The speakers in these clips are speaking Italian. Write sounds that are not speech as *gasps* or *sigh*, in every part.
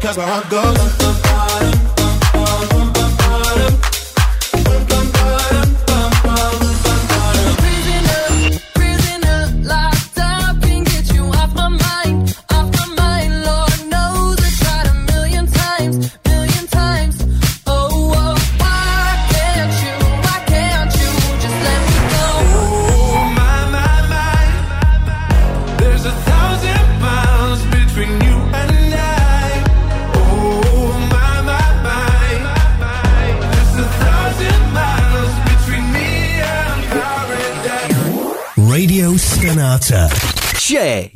Cause my heart goes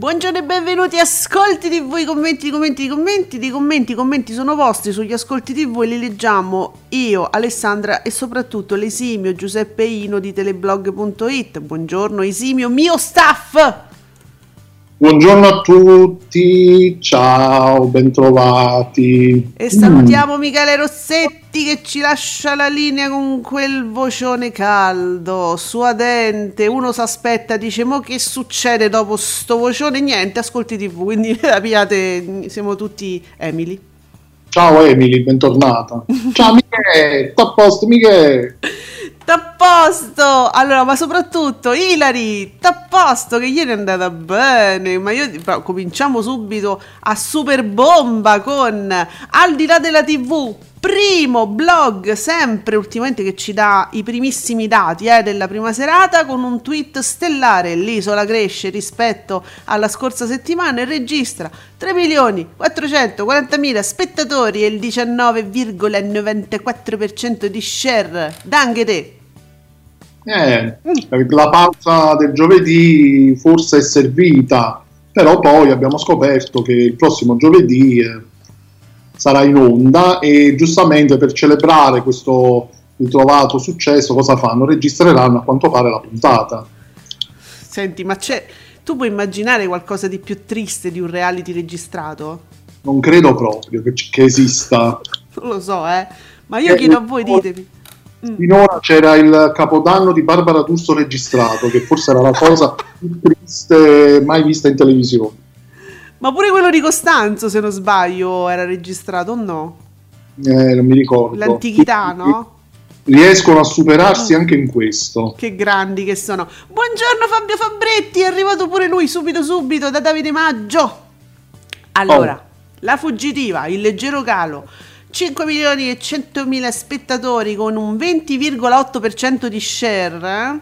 Buongiorno e benvenuti Ascolti TV, i commenti, commenti, commenti, i commenti, commenti sono vostri sugli Ascolti TV e li leggiamo io, Alessandra e soprattutto l'esimio Giuseppe Ino di teleblog.it. Buongiorno esimio mio staff! Buongiorno a tutti, ciao, bentrovati. E salutiamo Michele Rossetti che ci lascia la linea con quel vocione caldo, suadente. Uno si aspetta, dice: Mo che succede dopo sto vocione? Niente, ascolti TV, quindi *laughs* la piate, siamo tutti Emily. Ciao Emily, bentornata. *laughs* Ciao Michele, a posto Michele. T'à posto! Allora, ma soprattutto Ilari, t'à posto che ieri è andata bene, ma io però, cominciamo subito a super bomba con Al di là della TV, primo blog sempre ultimamente che ci dà i primissimi dati eh, della prima serata con un tweet stellare, l'isola cresce rispetto alla scorsa settimana e registra 3 milioni 440 mila spettatori e il 19,94% di share. Danche te! Eh, la pausa del giovedì forse è servita, però poi abbiamo scoperto che il prossimo giovedì eh, sarà in onda e giustamente per celebrare questo ritrovato successo cosa fanno? Registreranno a quanto pare la puntata. Senti, ma c'è. Tu puoi immaginare qualcosa di più triste di un reality registrato? Non credo proprio che, che esista. *laughs* Non lo so, eh. Ma io Eh, chiedo a voi, ditemi. Finora c'era il capodanno di Barbara D'Urso registrato, che forse era la cosa *laughs* più triste mai vista in televisione. Ma pure quello di Costanzo, se non sbaglio, era registrato o no? Eh, non mi ricordo. L'antichità, no? Riescono a superarsi anche in questo. Che grandi che sono. Buongiorno Fabio Fabretti, è arrivato pure lui subito subito da Davide Maggio. Allora, Oh. la fuggitiva, il leggero calo. 5 milioni e 100 mila spettatori con un 20,8% di share. eh?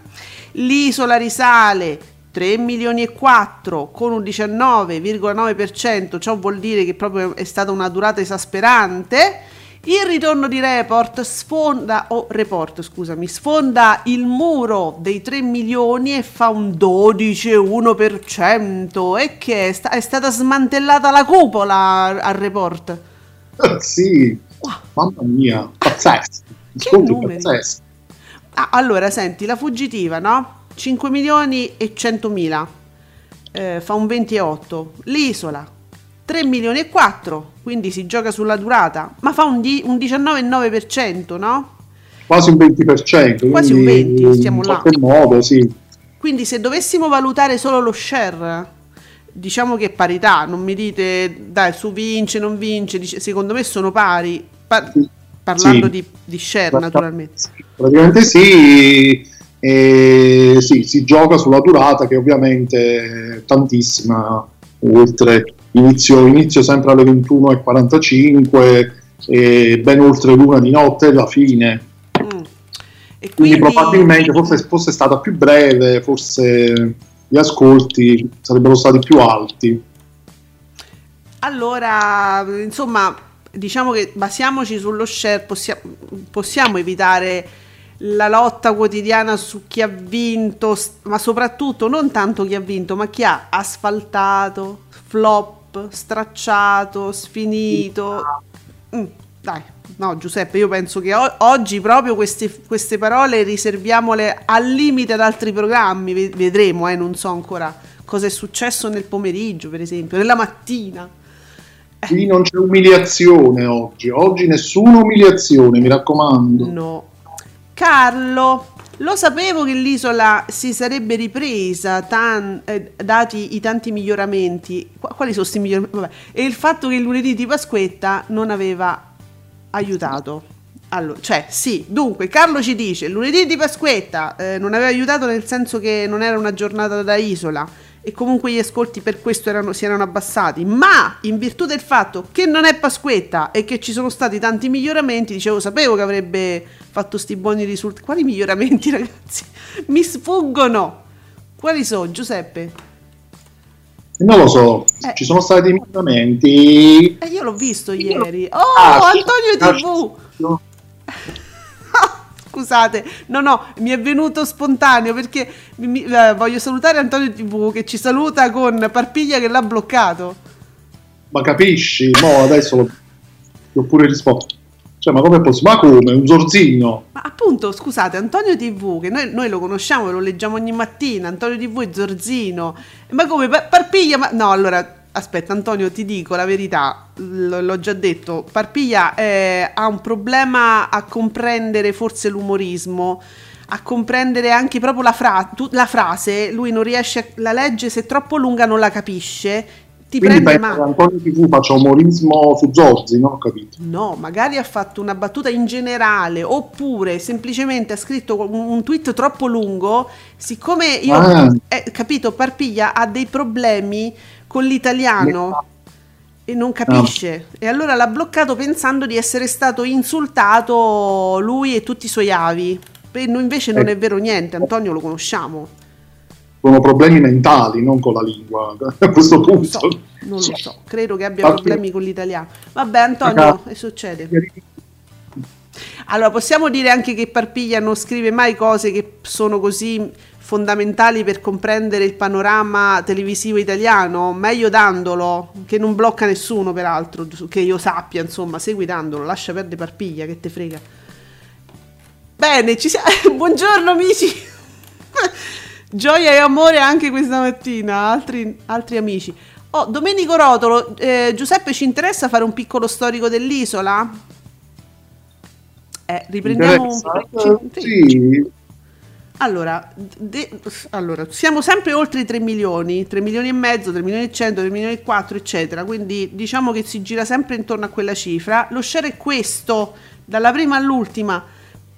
L'isola risale 3 milioni e 4 con un 19,9%. Ciò vuol dire che proprio è stata una durata esasperante. Il ritorno di Report sfonda, o Report scusami, sfonda il muro dei 3 milioni e fa un 12,1%. E che è, sta- è stata smantellata la cupola al Report. sì, mamma mia, pazzesco. Che numeri. pazzesco. Ah, allora, senti, la fuggitiva, no? 5 milioni e 100 mila, eh, fa un 28. L'isola, 3 milioni e 4, quindi si gioca sulla durata, ma fa un, di- un 19,9%, no? Quasi un 20%. Quasi un quindi 20, stiamo in là. qualche modo, sì. Quindi se dovessimo valutare solo lo share, diciamo che è parità, non mi dite dai su vince, non vince, dice- secondo me sono pari, par- parlando Sì. di, di share naturalmente. Praticamente sì, e sì, si gioca sulla durata che ovviamente è tantissima, oltre inizio, inizio sempre alle 21.45 e ben oltre l'una di notte alla fine. E Quindi, probabilmente forse fosse stata più breve, forse gli ascolti sarebbero stati più alti. Allora, insomma, diciamo che basiamoci sullo share, possia- possiamo evitare la lotta quotidiana su chi ha vinto, ma soprattutto non tanto chi ha vinto, ma chi ha asfaltato, flop, stracciato, sfinito. Mm, dai, no Giuseppe, io penso che o- oggi proprio queste, queste parole riserviamole al limite ad altri programmi, ve- vedremo, eh, non so ancora cosa è successo nel pomeriggio, per esempio, nella mattina. Qui non c'è umiliazione oggi, oggi nessuna umiliazione, mi raccomando. No. Carlo, lo sapevo che l'isola si sarebbe ripresa, tan- eh, dati i tanti miglioramenti. Qua- Quali sono questi miglioramenti? Vabbè. E il fatto che il lunedì di Pasquetta non aveva aiutato. Allora, cioè, sì, dunque, Carlo ci dice, lunedì di Pasquetta eh, non aveva aiutato nel senso che non era una giornata da isola e comunque gli ascolti per questo erano- si erano abbassati, ma in virtù del fatto che non è Pasquetta e che ci sono stati tanti miglioramenti, dicevo, sapevo che avrebbe fatto sti buoni risultati. Quali miglioramenti, *laughs* ragazzi? Mi sfuggono. Quali sono, Giuseppe? Non lo so, Eh. ci sono stati dei miglioramenti. Eh, io l'ho visto ieri. Oh, Ah, sì. Antonio TV! No, Scusate, no, no, mi è venuto spontaneo perché mi- eh, voglio salutare Antonio TV che ci saluta con Parpiglia che l'ha bloccato. Ma capisci? Mo adesso lo, ti ho pure risposto. Cioè, ma come possibile? Ma come? Un zorzino? Ma appunto, scusate, Antonio TV, che noi, noi lo conosciamo, lo leggiamo ogni mattina, Antonio TV è Zorzino. Ma come? Pa- Parpiglia? Ma... No, allora, aspetta Antonio, ti dico la verità, l- l'ho già detto, Parpiglia eh, ha un problema a comprendere forse l'umorismo, a comprendere anche proprio la, fra- tu- la frase, lui non riesce, a- la legge se è troppo lunga non la capisce, ti Quindi prende male. Antonio TV faccia umorismo su Zorzi, non ho capito. No, magari ha fatto una battuta in generale oppure semplicemente ha scritto un, un tweet troppo lungo. Siccome io, Ah. eh, capito, Parpiglia ha dei problemi con l'italiano e non capisce. E allora l'ha bloccato pensando di essere stato insultato lui e tutti i suoi avi. E no- invece non è vero niente, Antonio lo conosciamo. Sono problemi mentali, non con la lingua. *laughs* A questo Non lo punto. so, non lo so, credo che abbia Infatti- problemi con l'italiano. Vabbè, Antonio, che succede? Allora, possiamo dire anche che Parpiglia non scrive mai cose che sono così fondamentali per comprendere il panorama televisivo italiano, meglio dandolo, che non blocca nessuno peraltro, che io sappia, insomma, segui dandolo, lascia perdere Parpiglia, che te frega. Bene, ci siamo. *laughs* Buongiorno amici. *laughs* Gioia e amore anche questa mattina, altri, altri amici. Oh, Domenico Rotolo, eh, Giuseppe ci interessa fare un piccolo storico dell'isola? Eh, riprendiamo un Eh, sì, allora, de- allora, siamo sempre oltre i 3 milioni, 3 milioni e mezzo, 3 milioni e 100, 3 milioni e 4, eccetera. Quindi diciamo che si gira sempre intorno a quella cifra. Lo share è questo, dalla prima all'ultima.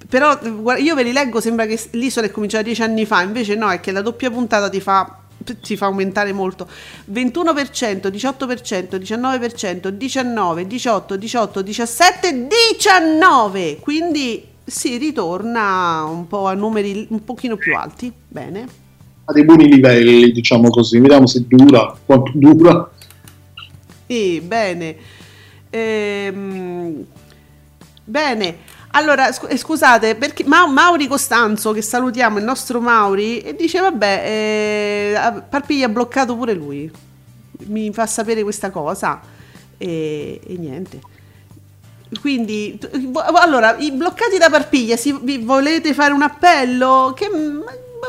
Però io ve li leggo, sembra che l'isola è cominciata 10 anni fa, invece no, è che la doppia puntata ti fa ti fa aumentare molto 21%, 18%, 19%, 19, 18, 18, 17, 19 quindi si ritorna un po' a numeri un pochino più alti bene a dei buoni livelli, diciamo così. Vediamo se dura, quanto dura. E bene. Ehm, bene. Allora, eh, scusate, perché Ma- Mauri Costanzo, che salutiamo, il nostro Mauri, e dice, vabbè, eh, Parpiglia ha bloccato pure lui. Mi fa sapere questa cosa. E, e niente. Quindi, allora, i bloccati da Parpiglia, si, vi- volete fare un appello? Che, ma,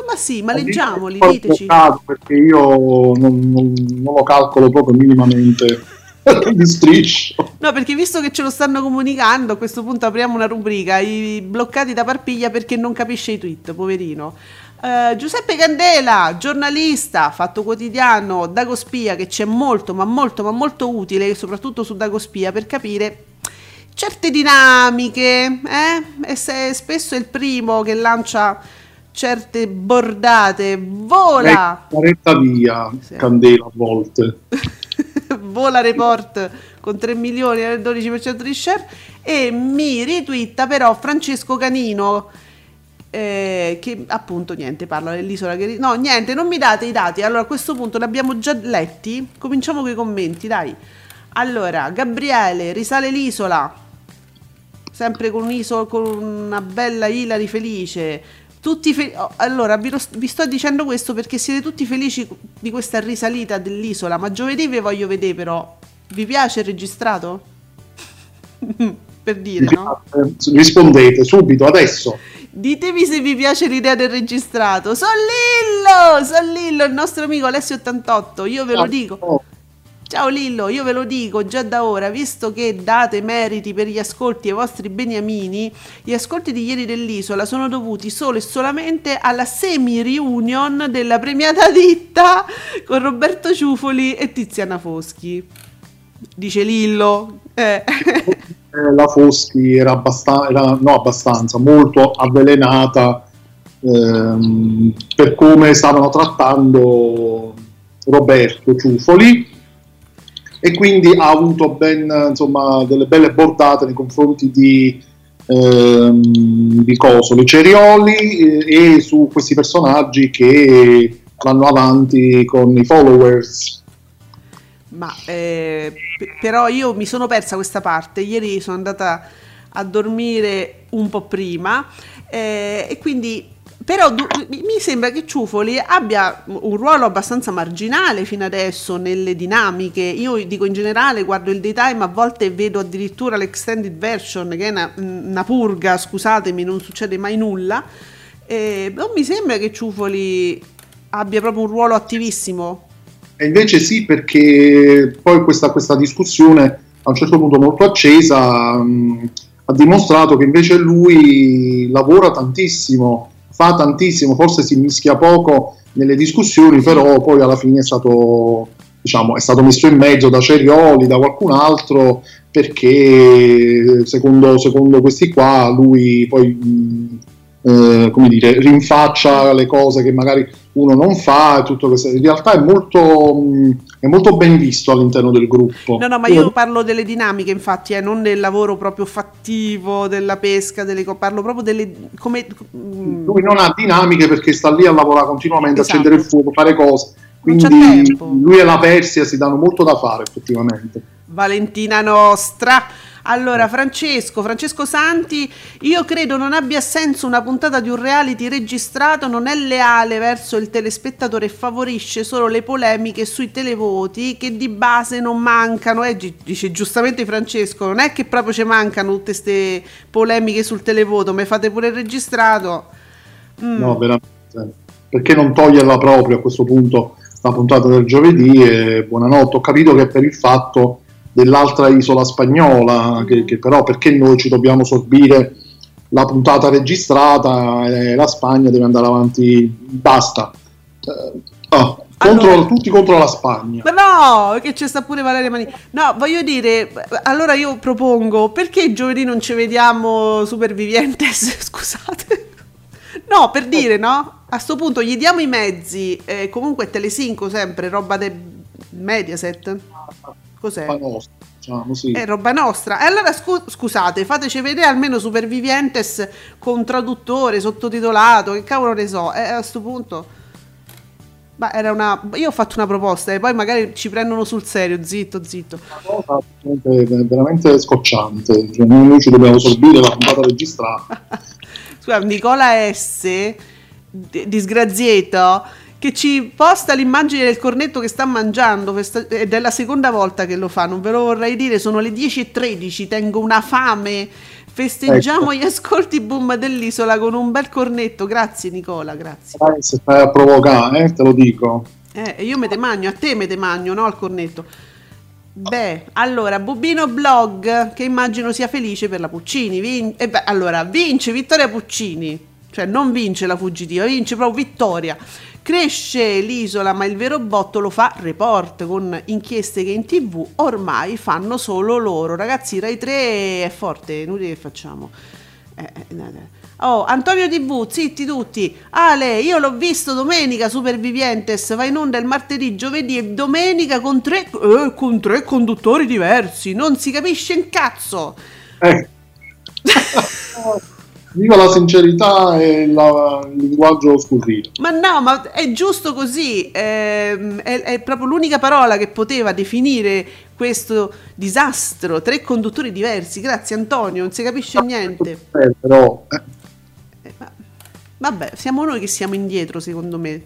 ma sì, ma leggiamoli, diteci. Perché io non, non- non lo calcolo proprio minimamente *laughs* di striscio. No, perché visto che ce lo stanno comunicando, a questo punto apriamo una rubrica, i bloccati da Parpiglia perché non capisce i tweet, poverino. Eh, Giuseppe Candela, giornalista, fatto quotidiano, Dagospia, che c'è molto, ma molto, ma molto utile, soprattutto su Dagospia, per capire certe dinamiche, eh? E se spesso è il primo che lancia certe bordate, vola! La retta via, Sì. candela a volte. *laughs* vola report con 3 milioni e il 12% di share e mi ritwitta però Francesco Canino eh, che appunto niente parla dell'isola che no niente non mi date i dati allora a questo punto li abbiamo già letti cominciamo con i commenti dai Allora, Gabriele, risale l'isola. Sempre con, un'isola, con una bella Ilari felice. Tutti fe- oh, allora, vi, lo- vi sto dicendo questo perché siete tutti felici di questa risalita dell'isola, ma giovedì vi voglio vedere però. Vi piace il registrato? *laughs* per dire, no? Rispondete subito, adesso. Ditemi se vi piace l'idea del registrato. Son Lillo! Son Lillo, il nostro amico Alessio88. Io ve lo dico. Ciao Lillo, io ve lo dico già da ora, visto che date meriti per gli ascolti ai vostri beniamini, gli ascolti di ieri dell'isola sono dovuti solo e solamente alla semi-reunion della premiata ditta con Roberto Ciufoli e Tiziana Foschi. Dice Lillo. Eh. eh, la Foschi era abbastanza, no, abbastanza, molto avvelenata ehm, per come stavano trattando Roberto Ciufoli e quindi ha avuto ben, insomma, delle belle bordate nei confronti di, ehm, di Cosoli, Cerioli eh, e su questi personaggi che vanno avanti con i followers. Ma eh, p- però io mi sono persa questa parte. Ieri sono andata a dormire un po' prima eh, e quindi però du- mi sembra che Ciufoli abbia un ruolo abbastanza marginale fino adesso nelle dinamiche. Io dico in generale, guardo il daytime, a volte vedo addirittura l'extended version, che è una, una purga, scusatemi, non succede mai nulla. Eh, non mi sembra che Ciufoli abbia proprio un ruolo attivissimo. E invece sì, perché poi questa, questa discussione a un certo punto molto accesa mh, ha dimostrato che invece lui lavora tantissimo, fa tantissimo, forse si mischia poco nelle discussioni, però poi alla fine è stato, diciamo, è stato messo in mezzo da Cerioli, da qualcun altro, perché secondo, secondo questi qua lui poi mh, eh, come dire, rinfaccia le cose che magari uno non fa tutto questo. In realtà è molto, mh, è molto ben visto all'interno del gruppo. No, no, ma io parlo delle dinamiche, infatti, eh, non del lavoro proprio fattivo, della pesca, delle parlo proprio delle... come... mm, Lui non ha dinamiche perché sta lì a lavorare continuamente, Esatto. accendere il fuoco, fare cose. Quindi lui e la Persia si danno molto da fare effettivamente. Valentina nostra. Allora, Francesco, Francesco Santi, io credo non abbia senso una puntata di un reality registrato, non è leale verso il telespettatore e favorisce solo le polemiche sui televoti che di base non mancano. Eh, dice giustamente Francesco, non è che proprio ci mancano tutte queste polemiche sul televoto, ma fate pure il registrato. Mm. No, veramente. Perché non toglierla proprio a questo punto la puntata del giovedì e buonanotte. Ho capito che per il fatto dell'altra isola spagnola, che, che però perché noi ci dobbiamo sorbire la puntata registrata e la Spagna deve andare avanti, basta. Ah, contro- Allora- tutti contro la Spagna. Ma no, che c'è sta pure Valeria Mani. No, voglio dire, allora io propongo, perché giovedì non ci vediamo Supervivientes? *laughs* Scusate. No, per dire, no? A sto punto gli diamo i mezzi, eh, comunque Telesinco sempre, roba del Mediaset. Cos'è? La nostra, diciamo, sì. È roba nostra. E allora scu- scusate, fateci vedere almeno Supervivientes con traduttore, sottotitolato, che cavolo ne so. E a sto punto. Ma era una. Io ho fatto una proposta e poi magari ci prendono sul serio. Zitto, zitto. Una cosa veramente, veramente scocciante. Cioè, noi, ci dobbiamo sorbire la puntata registrata. *laughs* Scusa, Nicola S. di- Disgraziato che ci posta l'immagine del cornetto che sta mangiando questa- ed è la seconda volta che lo fa, non ve lo vorrei dire, sono le 10.13, tengo una fame, festeggiamo Ecco. gli ascolti boom dell'isola con un bel cornetto, grazie Nicola, grazie. Dai, se stai a provocare, eh, te lo dico. Eh, io me te magno, a te me te magno, no al cornetto. Beh, allora, Bubino Blog, che immagino sia felice per la Puccini. Vin- eh beh, allora, vince Vittoria Puccini, cioè non vince la fuggitiva, vince proprio Vittoria. Cresce l'isola, ma il vero botto lo fa Report con inchieste che in tv ormai fanno solo loro. Ragazzi, Rai 3 è forte, inutile che facciamo. Eh, eh. Oh, Antonio TV, zitti tutti. Ale, io l'ho visto domenica Supervivientes, va in onda il martedì, giovedì e domenica con tre, eh, con tre conduttori diversi. Non si capisce un cazzo. Eh. *laughs* Viva la sincerità e la- il linguaggio scurrile. Ma no, ma è giusto così. ehm, è, è proprio l'unica parola che poteva definire questo disastro. Tre conduttori diversi. Grazie Antonio, non si capisce niente. Eh, però, eh, Eh, ma- Vabbè, siamo noi che siamo indietro, secondo me.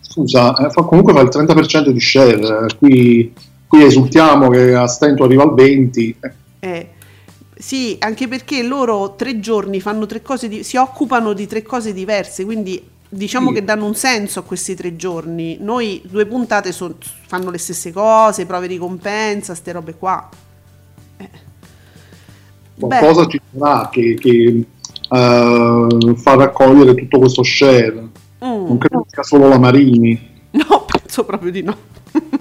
scusa, eh, fa- comunque fa il 30% di share. eh, qui, qui esultiamo che a stento arriva al 20%. eh, Eh, sì, anche perché loro tre giorni fanno tre cose, di- si occupano di tre cose diverse, quindi diciamo Sì. che danno un senso a questi tre giorni. Noi due puntate son- fanno le stesse cose, prove di compensa, ste robe qua. Eh. Beh, qualcosa ci sarà che, che, eh, fa raccogliere tutto questo share. mm, Non credo sia solo la Marini. no, *laughs* penso proprio di no.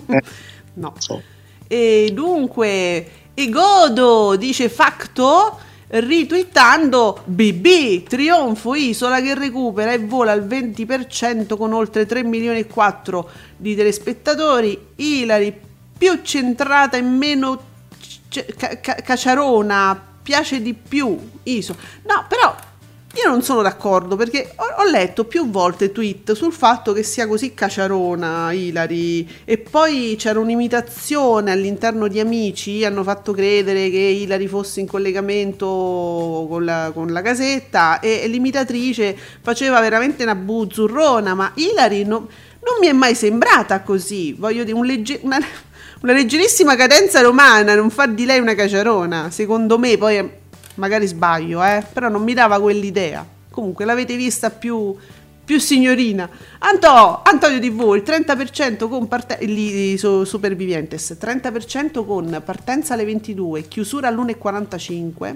Eh, *laughs* no. so. E dunque, e godo, dice Facto, ritwittando BB, trionfo Isola che recupera e vola al 20% con oltre 3 milioni e 4 di telespettatori, Ilari più centrata e meno c- ca- ca- caciarona, piace di più Isola. No, però io non sono d'accordo perché ho, ho letto più volte tweet sul fatto che sia così caciarona Ilari e poi c'era un'imitazione all'interno di amici, hanno fatto credere che Ilari fosse in collegamento con la, con la casetta e, l'imitatrice faceva veramente una buzzurrona, ma Ilari no- non mi è mai sembrata così, voglio dire un legge- una, una leggerissima cadenza romana non fa di lei una caciarona, secondo me. Poi magari sbaglio, eh, però non mi dava quell'idea. Comunque l'avete vista più, più signorina. Anto, Antonio TV, il 30% con partenza, lì su Supervivientes, 30% con partenza alle 22, chiusura all'1.45.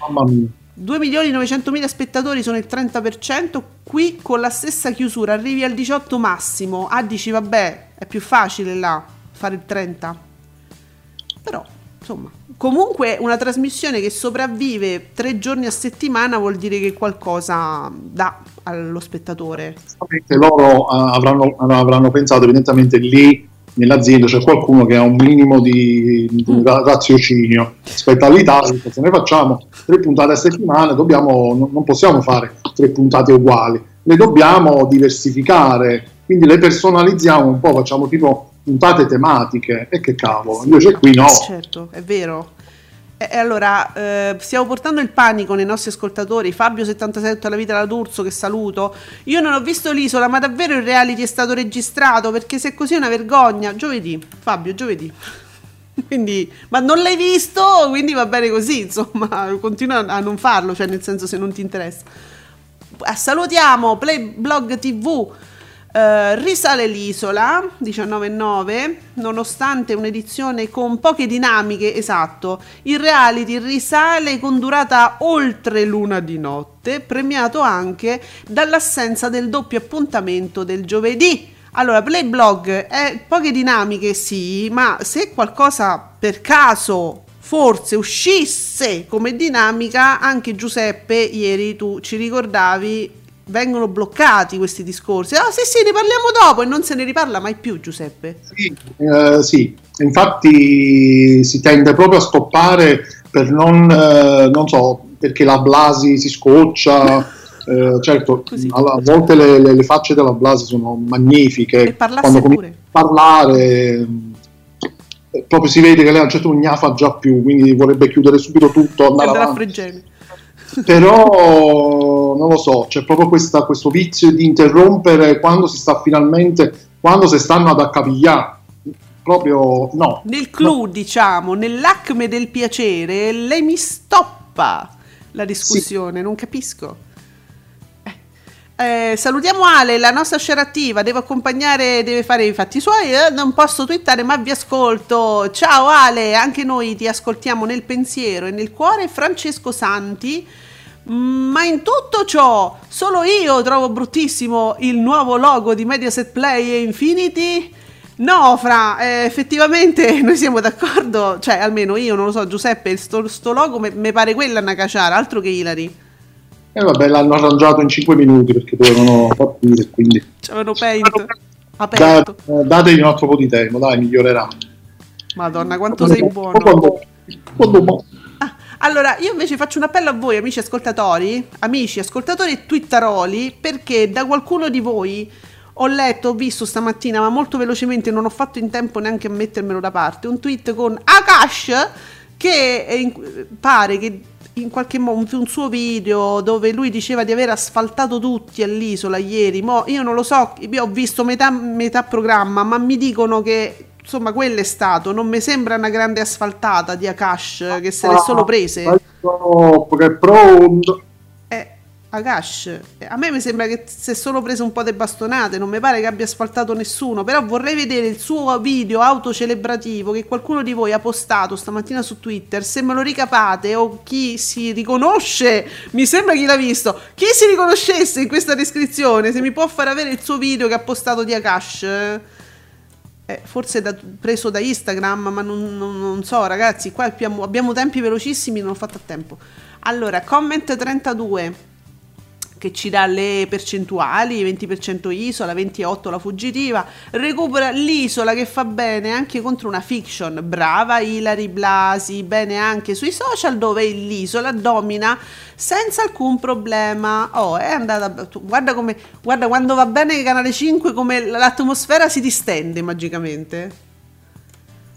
Mamma mia. 2 milioni 900 mila spettatori sono il 30%, qui con la stessa chiusura arrivi al 18 massimo. Ah, dici vabbè, è più facile là fare il 30. Però, insomma, comunque una trasmissione che sopravvive tre giorni a settimana vuol dire che qualcosa dà allo spettatore. Loro eh, avranno, avranno pensato evidentemente lì nell'azienda c'è qualcuno che ha un minimo di, di Mm. ra- raziocinio rispetto all'Italia, se ne facciamo tre puntate a settimana dobbiamo, non possiamo fare tre puntate uguali, le dobbiamo diversificare, quindi le personalizziamo un po', facciamo tipo puntate tematiche e che cavolo, invece qui no. Certo, è vero. E allora, eh, stiamo portando il panico nei nostri ascoltatori. Fabio77 alla vita da D'Urso, che saluto. Io non ho visto l'isola, ma davvero il reality è stato registrato? Perché se è così è una vergogna. Giovedì, Fabio, giovedì. *laughs* Quindi, ma non l'hai visto, quindi va bene così, insomma, continua a non farlo, cioè nel senso se non ti interessa. Salutiamo Playblog TV. Eh, risale l'isola 19.9 nonostante un'edizione con poche dinamiche esatto il reality risale con durata oltre l'una di notte premiato anche dall'assenza del doppio appuntamento del giovedì. Allora Playblog è poche dinamiche sì ma se qualcosa per caso forse uscisse come dinamica anche Giuseppe ieri tu ci ricordavi vengono bloccati questi discorsi ah sì sì ne parliamo dopo e non se ne riparla mai più Giuseppe Sì, eh, sì, infatti si tende proprio a stoppare per non, eh, non so, perché la Blasi si scoccia. *laughs* eh, certo, alla- a volte le, le- le facce della Blasi sono magnifiche. E parlasse pure. a parlare, eh, proprio si vede che lei a un certo punto non ne fa già più, quindi vorrebbe chiudere subito tutto, andare avanti. Però non lo so, c'è proprio questa- questo vizio di interrompere quando si sta finalmente, quando si stanno ad accapigliare. Proprio no. nel clou diciamo nell'acme del piacere lei mi stoppa la discussione non capisco Eh, salutiamo Ale, la nostra share attiva, devo accompagnare, deve fare i fatti suoi, eh, non posso twittare ma vi ascolto. Ciao Ale, anche noi ti ascoltiamo nel pensiero e nel cuore. Francesco Santi, Mm, ma in tutto ciò solo io trovo bruttissimo il nuovo logo di Mediaset Play e Infinity. No, Fra, eh, effettivamente *laughs* noi siamo d'accordo, cioè almeno io non lo so, Giuseppe, sto, sto logo mi pare quella una caciara, altro che Ilari. E vabbè, l'hanno arrangiato in 5 minuti perché dovevano partire, quindi C'avevano paint da- aperto. dategli un altro po' di tempo, dai, migliorerà. Madonna, quanto sei buono. Quando- quando Ah, Allora, io invece faccio un appello a voi, amici ascoltatori, amici ascoltatori e twittaroli, perché da qualcuno di voi ho letto, ho visto stamattina, ma molto velocemente, non ho fatto in tempo neanche a mettermelo da parte, un tweet con Akash che in- pare che in qualche modo un suo video dove lui diceva di aver asfaltato tutti all'isola ieri. Mo io non lo so, io ho visto metà, metà programma, ma mi dicono che insomma quello è stato. Non mi sembra una grande asfaltata di Akash che se l'è solo prese. No, Akash, eh, a me mi sembra che si è solo preso un po' di bastonate, non mi pare che abbia asfaltato nessuno, però vorrei vedere il suo video autocelebrativo che qualcuno di voi ha postato stamattina su Twitter, se me lo ricapate o chi si riconosce, mi sembra chi l'ha visto, chi si riconoscesse in questa descrizione, se mi può far avere il suo video che ha postato di Akash. Eh, forse da- preso da Instagram, ma non, non- non so, ragazzi. Qua abbiamo, abbiamo tempi velocissimi, non ho fatto a tempo. Allora, comment 32 che ci dà le percentuali, 20% isola, 28% la fuggitiva, recupera l'isola che fa bene anche contro una fiction, brava Ilari Blasi, bene anche sui social dove l'isola domina senza alcun problema. Oh, è andata, guarda come, guarda quando va bene Canale 5 come l'atmosfera si distende magicamente.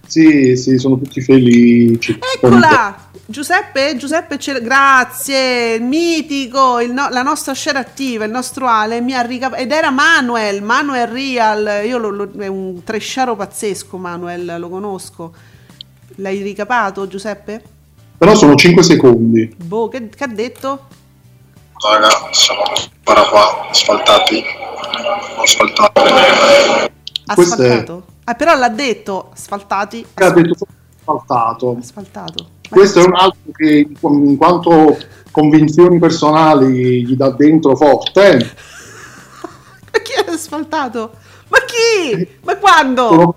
Sì, sì, sono tutti felici. Eccola! Giuseppe, Giuseppe, ce- grazie, il mitico, il no- la nostra share attiva, il nostro Ale mi ha ricapato, ed era Manuel, Manuel Real, io lo, lo- è un tresciaro pazzesco Manuel, lo conosco. L'hai ricapato Giuseppe? Però sono 5 secondi. Boh, che, che ha detto? Raga, siamo ancora qua, asfaltati. Asfaltati. Questo è- Asfaltato? Ah, però l'ha detto, asfaltati, Ha detto asfaltato. asfaltato. Questo è un altro che in quanto convinzioni personali gli dà dentro forte. Ma chi è asfaltato? Ma chi? Ma quando? Sono,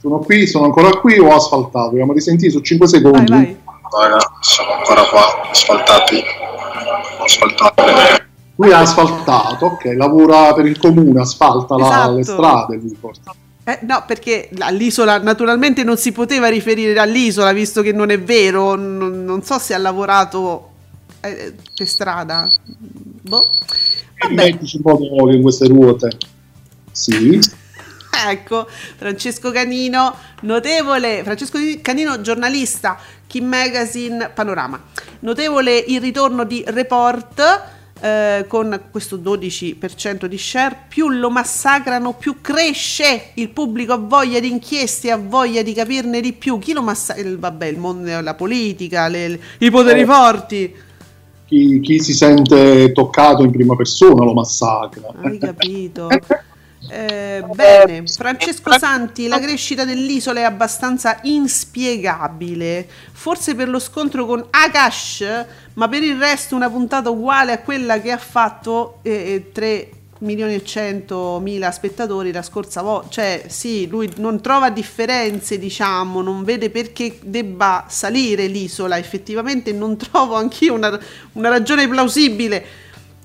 sono qui, sono ancora qui o ho asfaltato? Abbiamo risentito su 5 Vai, secondi. vai. Raga, siamo ancora qua, asfaltati. Asfaltati. Lui ha asfaltato, ok, lavora per il comune, asfalta la- Esatto. le strade. Lui porta. Eh, no, perché all'isola naturalmente non si poteva riferire all'isola, visto che non è vero. Non, non so se ha lavorato eh, per strada. Boh. Vabbè, po' d'olio in queste ruote. Sì. *laughs* ecco, Francesco Canino, notevole. Francesco Canino, giornalista, Kim Magazine, Panorama. Notevole il ritorno di Report. Eh, con questo 12% di share, più lo massacrano, più cresce il pubblico ha voglia di inchieste, ha voglia di capirne di più. Chi lo massacra? Vabbè, il mondo, la politica, le- i poteri Eh. forti. Chi, chi si sente toccato in prima persona lo massacra. Hai capito? *laughs* Eh, bene, Francesco Santi, la crescita dell'isola è abbastanza inspiegabile, forse per lo scontro con Akash, ma per il resto una puntata uguale a quella che ha fatto eh, eh, 3 milioni e 100 mila spettatori la scorsa volta, cioè sì, lui non trova differenze, diciamo, non vede perché debba salire l'isola, effettivamente non *laughs* trovo anch'io una, una ragione plausibile.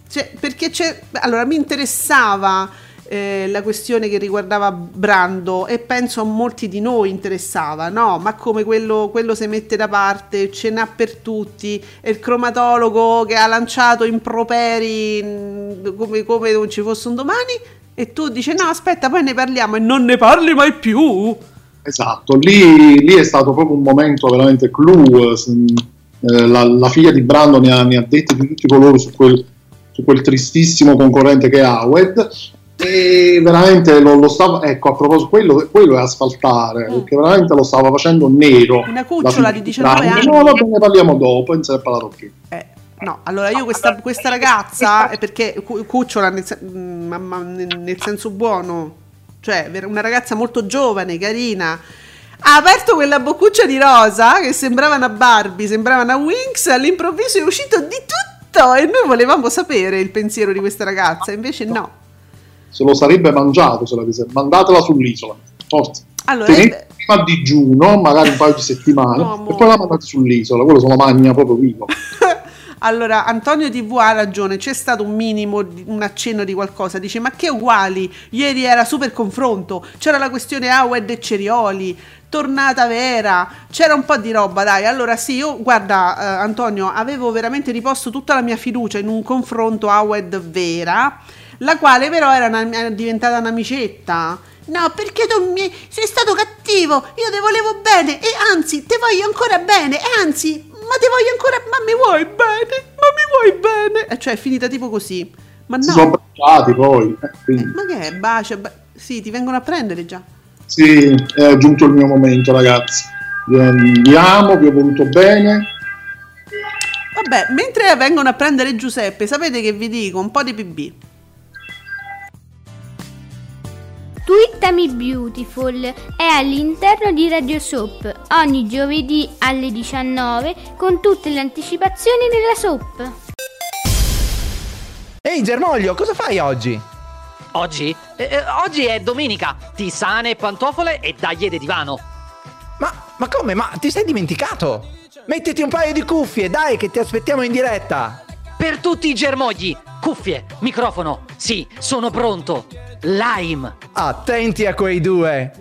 Cioè, perché c'è. Allora, mi interessava eh, la questione che riguardava Brando e penso a molti di noi interessava, no? Ma come quello, quello si mette da parte, ce n'ha per tutti, è il cromatologo che ha lanciato improperi mh, come, come non ci fosse un domani e tu dici no aspetta poi ne parliamo e non ne parli mai più. Esatto, lì, lì è stato proprio un momento veramente clou. eh, eh, la, la figlia di Brando ne ha, ne ha dette di tutti colori su quel, su quel tristissimo concorrente che è Howard. E veramente lo, lo stava, ecco, a proposito, quello, quello è asfaltare, Mm. perché veramente lo stava facendo nero. Una la cucciola di 19 Brando. anni. No, va bene, parliamo dopo, non se ne è parlato più. Eh, no, allora io questa, questa ragazza, è perché cu- cucciola nel, mm, nel- nel senso buono, cioè una ragazza molto giovane, carina, ha aperto quella boccuccia di rosa che sembrava una Barbie, sembrava una Winx, all'improvviso è uscito di tutto e noi volevamo sapere il pensiero di questa ragazza, invece no. Se lo sarebbe mangiato, se l'avesse mandatela sull'isola. Forza. Allora, Tenete eh, prima a digiuno, magari un paio di settimane, No, e poi la mandate sull'isola. Quello se lo mangia proprio vivo. *laughs* Allora, Antonio TV ha ragione, c'è stato un minimo, un accenno di qualcosa, dice ma che uguali, ieri era super confronto, c'era la questione Howard e Cerioli, tornata vera, c'era un po' di roba, dai. Allora sì, io guarda eh, Antonio, avevo veramente riposto tutta la mia fiducia in un confronto Awed vera, la quale però era, una- diventata un'amicetta. No, perché tu mi sei stato cattivo, io te volevo bene e anzi, te voglio ancora bene, e anzi, ma te voglio ancora, ma mi vuoi bene, ma mi vuoi bene. E cioè è finita tipo così. Ma Si no, sono abbracciati poi. eh, quindi, ma che è, bacia, ba- sì, ti vengono a prendere già. sì, è giunto il mio momento, ragazzi. Vi vi amo, vi ho voluto bene. Vabbè, mentre vengono a prendere Giuseppe, sapete che vi dico? Un po' di PB. Twittami Beautiful è all'interno di Radio Soap ogni giovedì alle 19 con tutte le anticipazioni della soap. Ehi Germoglio, cosa fai oggi? Oggi? Eh, eh, oggi è domenica. Tisane, pantofole e daglie di divano. Ma, ma come? Ma ti sei dimenticato? Mettiti un paio di cuffie, dai, che ti aspettiamo in diretta. Per tutti i germogli. Cuffie, microfono. Sì, sono pronto. Lime. Attenti a quei due.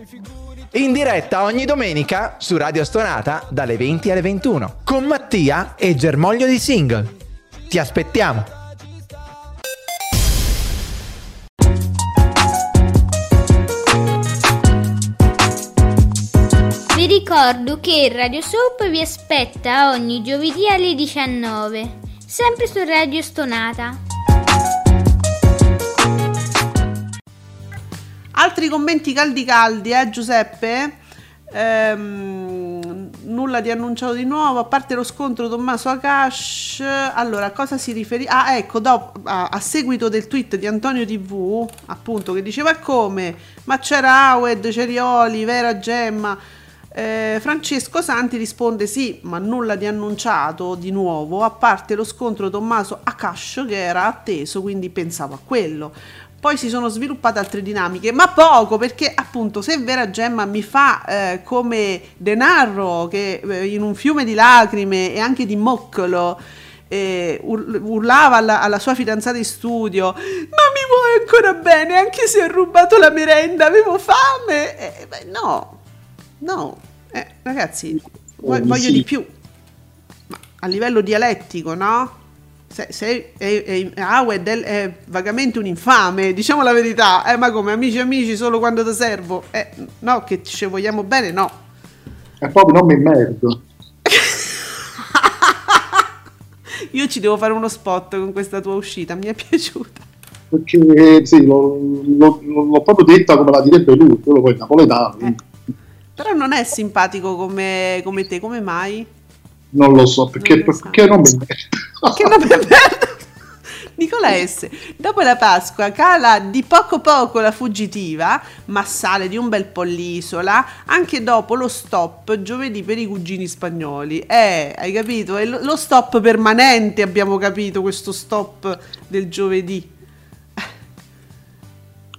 In diretta ogni domenica su Radio Stonata dalle 20 alle 21 con Mattia e Germoglio di Single. Ti aspettiamo. Vi ricordo che Radio Soap vi aspetta ogni giovedì alle 19, sempre su Radio Stonata. Altri commenti caldi caldi, eh Giuseppe? Ehm, nulla di annunciato di nuovo, a parte lo scontro Tommaso Akash. Allora, a cosa si riferisce? Ah, ecco, dopo, a, a seguito del tweet di Antonio TV, appunto, che diceva come, ma c'era Awed, Cerioli, Vera Gemma. Eh, Francesco Santi risponde sì, ma nulla di annunciato di nuovo, a parte lo scontro Tommaso Akash che era atteso, quindi pensavo a quello. Poi si sono sviluppate altre dinamiche, ma poco perché appunto se Vera Gemma mi fa eh, come Denarro che eh, in un fiume di lacrime e anche di moccolo eh, ur- urlava alla, alla sua fidanzata in studio ma mi vuoi ancora bene anche se ho rubato la merenda, avevo fame. Eh, beh, no, no, eh, ragazzi, vo- Eh, voglio sì. di più. Ma a livello dialettico, no? Se, se è, è, Awed è, è vagamente un infame, diciamo la verità, eh, ma come amici amici solo quando ti servo, eh, no, che ci vogliamo bene, no. E proprio non mi merdo. *laughs* Io ci devo fare uno spot con questa tua uscita, mi è piaciuta. Perché sì, l'ho, l'ho- l'ho proprio detta come la direbbe lui, quello poi napoletano. quindi Però non è simpatico come, come te, come mai? Non lo so, perché, Non perché non mi merdo. Che nome bello! Nicola S. Dopo la Pasqua cala di poco poco la fuggitiva, ma sale di un bel po' l'isola, anche dopo lo stop giovedì per i cugini spagnoli. Eh, hai capito? È lo, stop permanente, abbiamo capito, questo stop del giovedì.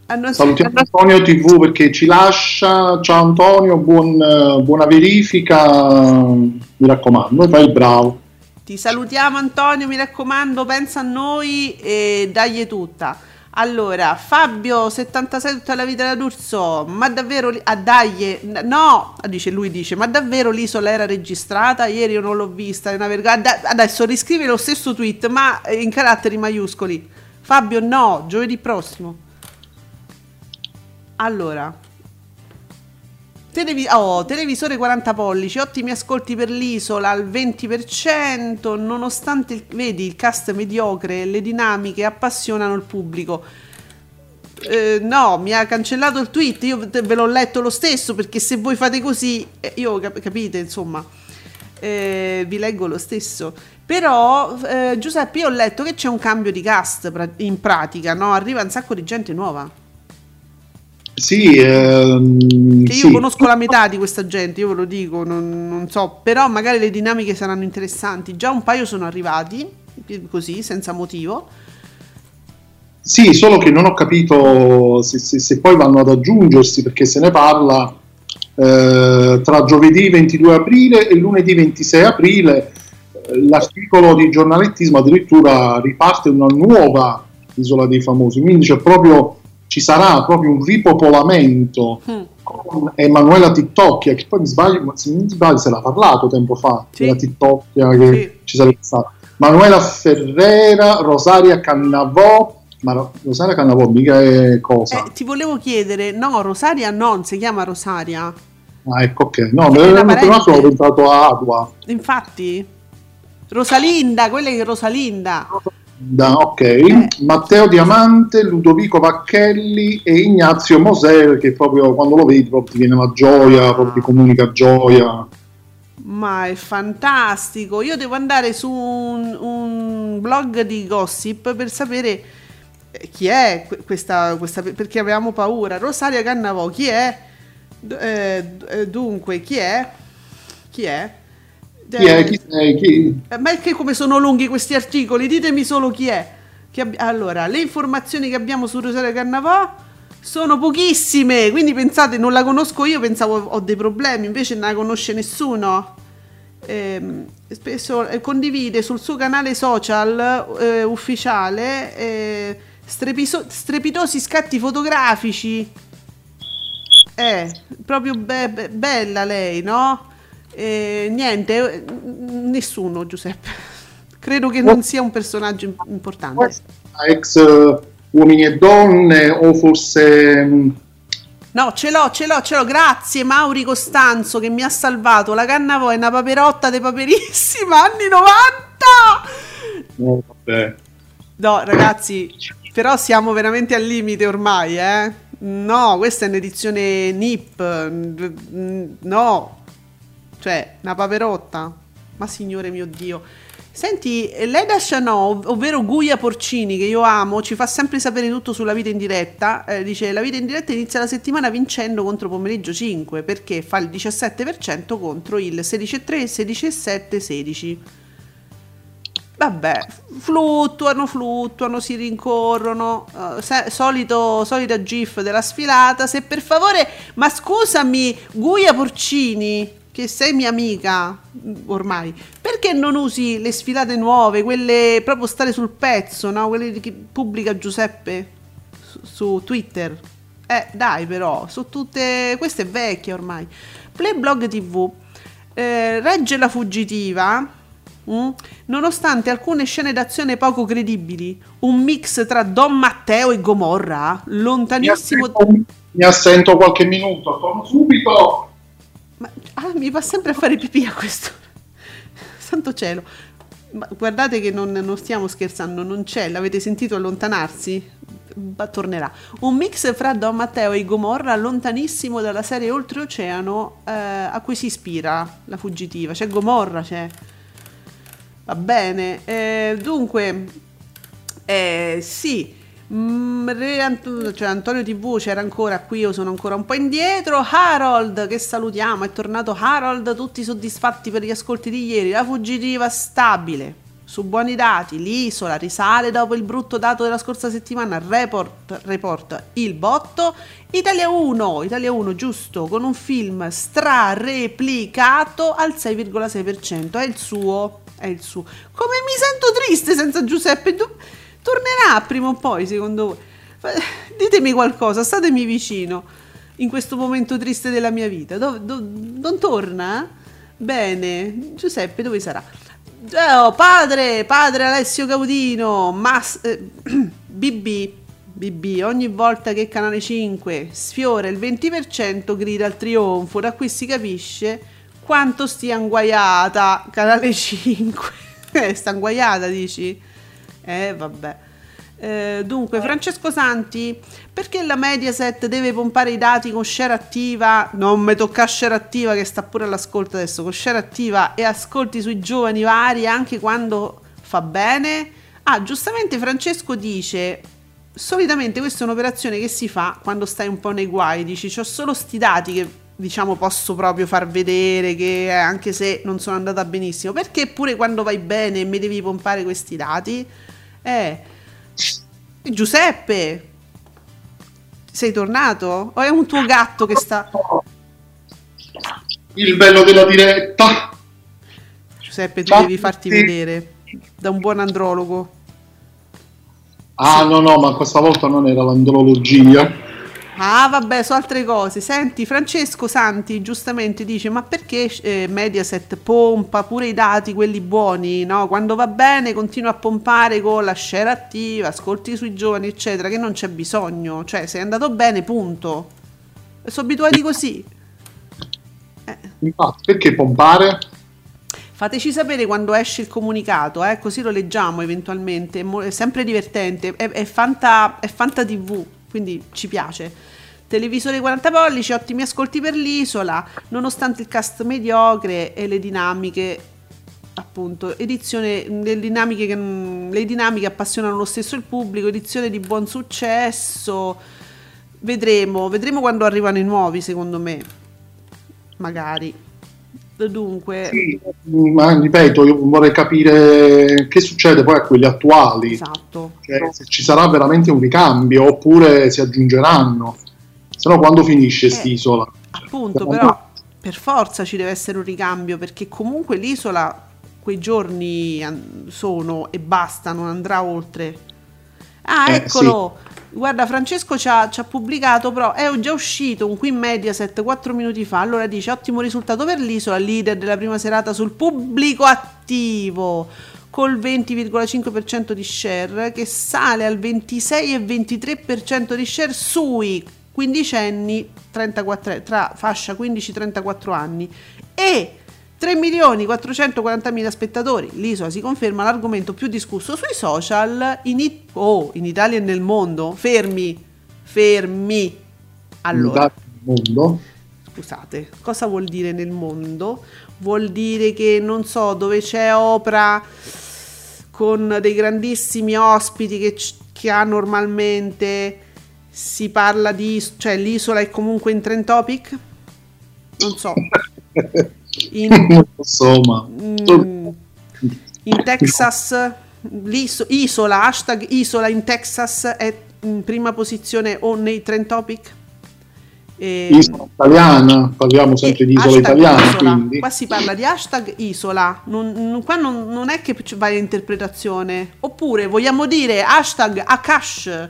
Hanno- Salutiamo Antonio TV perché ci lascia. Ciao Antonio, buon, eh, buona verifica. Mi raccomando, fai il bravo. Ti salutiamo Antonio, mi raccomando, pensa a noi e dagli tutta. Allora, Fabio 76 tutta la vita da D'Urso, ma davvero ah, dai, no, dice lui dice, ma davvero l'isola era registrata? Ieri io non l'ho vista, è una vergogna. Adesso riscrive lo stesso tweet, ma in caratteri maiuscoli. Fabio no, giovedì prossimo. Allora, Televi- oh, televisore 40 pollici, ottimi ascolti per l'isola al 20%, nonostante il- vedi il cast mediocre le dinamiche appassionano il pubblico. Eh, no, mi ha cancellato il tweet, io ve l'ho letto lo stesso perché se voi fate così, eh, io cap- capite, insomma, eh, vi leggo lo stesso. Però, eh, Giuseppe, io ho letto che c'è un cambio di cast in pratica, no? Arriva un sacco di gente nuova. Sì, ehm, Che io sì. conosco la metà di questa gente, io ve lo dico, non, non so, però magari le dinamiche saranno interessanti. Già un paio sono arrivati, così, senza motivo. Sì, solo che non ho capito se, se- se poi vanno ad aggiungersi perché se ne parla eh, tra giovedì 22 aprile e lunedì 26 aprile. Eh, L'articolo di giornalettismo addirittura riparte una nuova isola dei famosi, quindi c'è proprio, ci sarà proprio un ripopolamento Mm. con Emanuela Tittocchia, che poi mi sbaglio, se non mi sbaglio se l'ha parlato tempo fa, Sì. della Tittocchia che Sì. ci sarebbe stata. Manuela Ferrera, Rosaria Cannavò, ma Ro- Rosaria Cannavò mica è cosa. Eh, ti volevo chiedere, no, Rosaria non, si chiama Rosaria. Ah, ecco, ok. No, per una un attimo parente. sono pensato a Adua. Infatti, Rosalinda, quella è Rosalinda. Da- ok, Eh. Matteo Diamante, Ludovico Vacchelli e Ignazio Moser, che proprio quando lo vedi proprio ti viene la gioia, proprio ti comunica gioia. Ma è fantastico. Io devo andare su un, un blog di gossip per sapere eh, chi è que- questa, questa perché avevamo paura. Rosaria Cannavò, chi è? Eh, eh, dunque, chi è? Chi è? Chi è? Chi sei? Chi? Eh, Ma è che come sono lunghi questi articoli? Ditemi solo chi è. Abbi- allora, le informazioni che abbiamo su Rosaria Cannavò sono pochissime, quindi pensate, non la conosco io, pensavo ho dei problemi, invece non la conosce nessuno. Ehm, spesso eh, condivide sul suo canale social eh, ufficiale eh, strepiso- strepitosi scatti fotografici. Eh, proprio be- be- bella lei, no? Eh, niente, eh, nessuno Giuseppe. Credo che non sia un personaggio im- importante. Ex eh, uomini e donne o forse... mm, No, ce l'ho, ce l'ho, ce l'ho. Grazie Mauri Costanzo che mi ha salvato. La Cannavò è una paperotta de paperissima, anni 90! no, vabbè. No, ragazzi, però siamo veramente al limite ormai, eh? No, questa è un'edizione NIP. mm, No, cioè, una paperotta. Ma signore mio Dio. Senti, Leda Chanot, ovvero Guia Porcini, che io amo, ci fa sempre sapere tutto sulla vita in diretta. Eh, dice: La vita in diretta inizia la settimana vincendo contro pomeriggio 5 perché fa il 17% contro il 16,3, 16,7, 16. Vabbè, fluttuano, fluttuano, si rincorrono. se- solito, solita gif della sfilata. Se per favore, ma scusami, Guia Porcini, che sei mia amica mm, ormai, perché non usi le sfilate nuove, quelle proprio stare sul pezzo, no? Quelle che pubblica Giuseppe su, su Twitter? Eh, dai, però, su tutte queste vecchie ormai. Playblog TV eh, regge la fuggitiva. mm, Nonostante alcune scene d'azione poco credibili, un mix tra Don Matteo e Gomorra, Mi lontanissimo. assento, mi assento qualche minuto, torno subito. Ah, mi va sempre a fare pipì a questo. Santo cielo. Ma guardate che non, non stiamo scherzando, non c'è. L'avete sentito allontanarsi? Ma tornerà. Un mix fra Don Matteo e Gomorra, lontanissimo dalla serie Oltreoceano eh, a cui si ispira la fuggitiva. C'è Gomorra, c'è. Va bene. Eh, dunque, eh, sì. Mm, cioè Antonio TV c'era ancora qui, io sono ancora un po' indietro. Harold, che salutiamo, è tornato Harold, tutti soddisfatti per gli ascolti di ieri. La fuggitiva stabile, su buoni dati, l'isola risale dopo il brutto dato della scorsa settimana. Report, report il botto. Italia 1, Italia 1 giusto, con un film stra-replicato al 6,6%. È il suo, è il suo. Come mi sento triste senza Giuseppe. Du- tornerà prima o poi, secondo voi? Ditemi qualcosa, statemi vicino in questo momento triste della mia vita. Dov- do- non torna? Bene, Giuseppe dove sarà? Oh, padre, padre Alessio Caudino, mas- eh, *clears throat* BB, BB, ogni volta che Canale 5 sfiora il 20% grida al trionfo, da qui si capisce quanto stia inguaiata Canale 5. *laughs* eh, sta inguaiata, dici? Eh, vabbè. Eh, dunque, Francesco Santi, perché la Mediaset deve pompare i dati con share attiva? Non mi tocca share attiva che sta pure all'ascolto adesso, con share attiva e ascolti sui giovani vari anche quando fa bene? Ah, giustamente Francesco dice, solitamente questa è un'operazione che si fa quando stai un po' nei guai, dici, ho solo sti dati che diciamo posso proprio far vedere che eh, anche se non sono andata benissimo, perché pure quando vai bene mi devi pompare questi dati? Eh, Giuseppe, sei tornato? O è un tuo gatto che sta... Il bello della diretta. Giuseppe, tu devi farti vedere da un buon andrologo. Ah, no, no, ma questa volta non era l'andrologia. Ah, vabbè, su altre cose. Senti, Francesco Santi giustamente dice: Ma perché eh, Mediaset pompa pure i dati, quelli buoni? No? Quando va bene, continua a pompare con la share attiva, ascolti sui giovani, eccetera, che non c'è bisogno. Cioè, se è andato bene, punto. Sono abituati così. Infatti, perché pompare? Fateci sapere quando esce il comunicato, eh, così lo leggiamo eventualmente. È sempre divertente. È, è Fanta, è Fanta TV, quindi ci piace. Televisore 40 pollici, ottimi ascolti per l'isola, nonostante il cast mediocre e le dinamiche. Appunto, edizione, le dinamiche, che, le dinamiche appassionano lo stesso il pubblico, edizione di buon successo. Vedremo, vedremo quando arrivano i nuovi, secondo me. Magari. Dunque, Sì, ma ripeto, io vorrei capire che succede poi a quelli attuali. esatto. Cioè, se ci sarà veramente un ricambio oppure si aggiungeranno. Se no, quando finisce Eh, st'isola? Appunto, Siamo però per forza ci deve essere un ricambio perché comunque l'isola quei giorni sono e basta, non andrà oltre. Ah, Eh, eccolo! Guarda, Francesco ci ha, ci ha pubblicato, però è già uscito un qui Mediaset 4 minuti fa. Allora dice: ottimo risultato per l'isola, leader della prima serata sul pubblico attivo col 20,5% di share che sale al 26,23% di share sui quindicenni 34, tra fascia 15-34 anni e 3 milioni 440 mila spettatori. L'isola si conferma l'argomento più discusso sui social in, It- oh, in Italia e nel mondo. Fermi, fermi. Allora, nel mondo. scusate, cosa vuol dire nel mondo? Vuol dire che non so dove c'è Opera con dei grandissimi ospiti che, c- che ha normalmente si parla di cioè l'isola è comunque in trend topic? Non so. *laughs* In, non lo so, ma Mm, in Texas l'iso- isola hashtag isola in Texas è in prima posizione o nei trend topic? E- isola italiana, parliamo sempre di isola Eh, italiana, isola. qua si parla di hashtag isola. Non, non- qua non, non è che vai a interpretazione. Oppure vogliamo dire hashtag Akash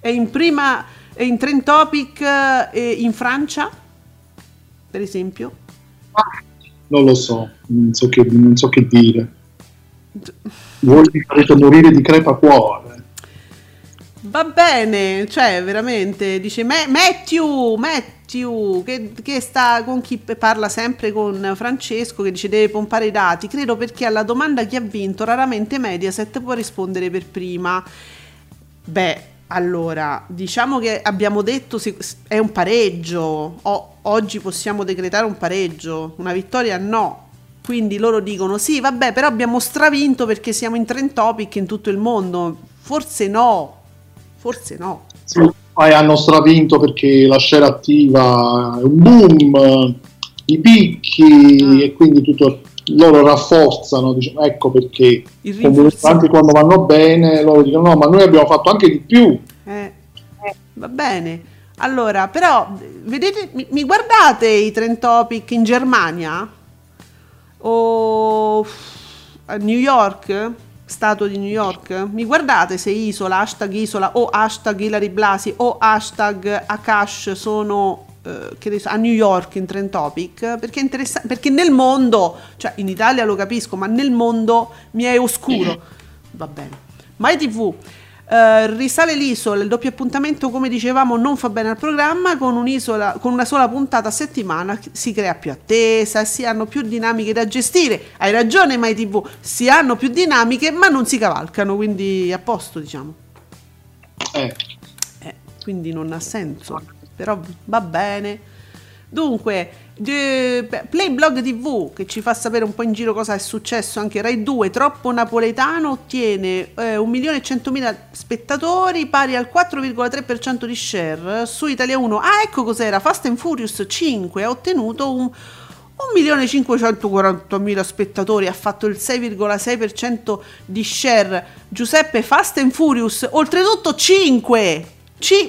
è in prima è in trend topic eh, in Francia per esempio non lo so, non so che, non so che dire. Voi mi farete morire di crepacuore. Va bene, cioè veramente dice "Ma- Matthew, Matthew che, che sta con chi parla sempre con Francesco che dice deve pompare i dati. Credo perché alla domanda chi ha vinto raramente Mediaset può rispondere per prima. Beh, allora, diciamo che abbiamo detto se- è un pareggio. O- oggi possiamo decretare un pareggio, una vittoria no. Quindi loro dicono sì, vabbè, però abbiamo stravinto perché siamo in trend topic in tutto il mondo. Forse no. Forse no. Sì, poi hanno stravinto perché la share attiva è un boom, i picchi Ah. e quindi tutto loro rafforzano, diciamo, ecco perché anche quando vanno bene loro dicono no ma noi abbiamo fatto anche di più Eh, va bene. Allora, però, vedete, mi, mi guardate i trend topic in Germania? O a New York? Stato di New York? Mi guardate se isola, hashtag isola o hashtag Ilari Blasi o hashtag Akash sono eh, che ne so, a New York in trend topic? Perché è interessante, perché nel mondo, cioè in Italia lo capisco, ma nel mondo mi è oscuro. Va bene. Mai TV. Eh, risale l'isola, il doppio appuntamento come dicevamo non fa bene al programma, con, un'isola, con una sola puntata a settimana si crea più attesa, si hanno più dinamiche da gestire. Hai ragione Mai TV, si hanno più dinamiche ma non si cavalcano, quindi a posto diciamo. eh, Eh, quindi non ha senso, però va bene. Dunque, Playblog TV che ci fa sapere un po' in giro cosa è successo anche Rai 2, troppo napoletano, ottiene eh, 1.100.000 spettatori pari al 4,3% di share su Italia 1. Ah, ecco cos'era, Fast and Furious 5 ha ottenuto un 1.540.000 spettatori, ha fatto il 6,6% di share. Giuseppe Fast and Furious, oltretutto 5.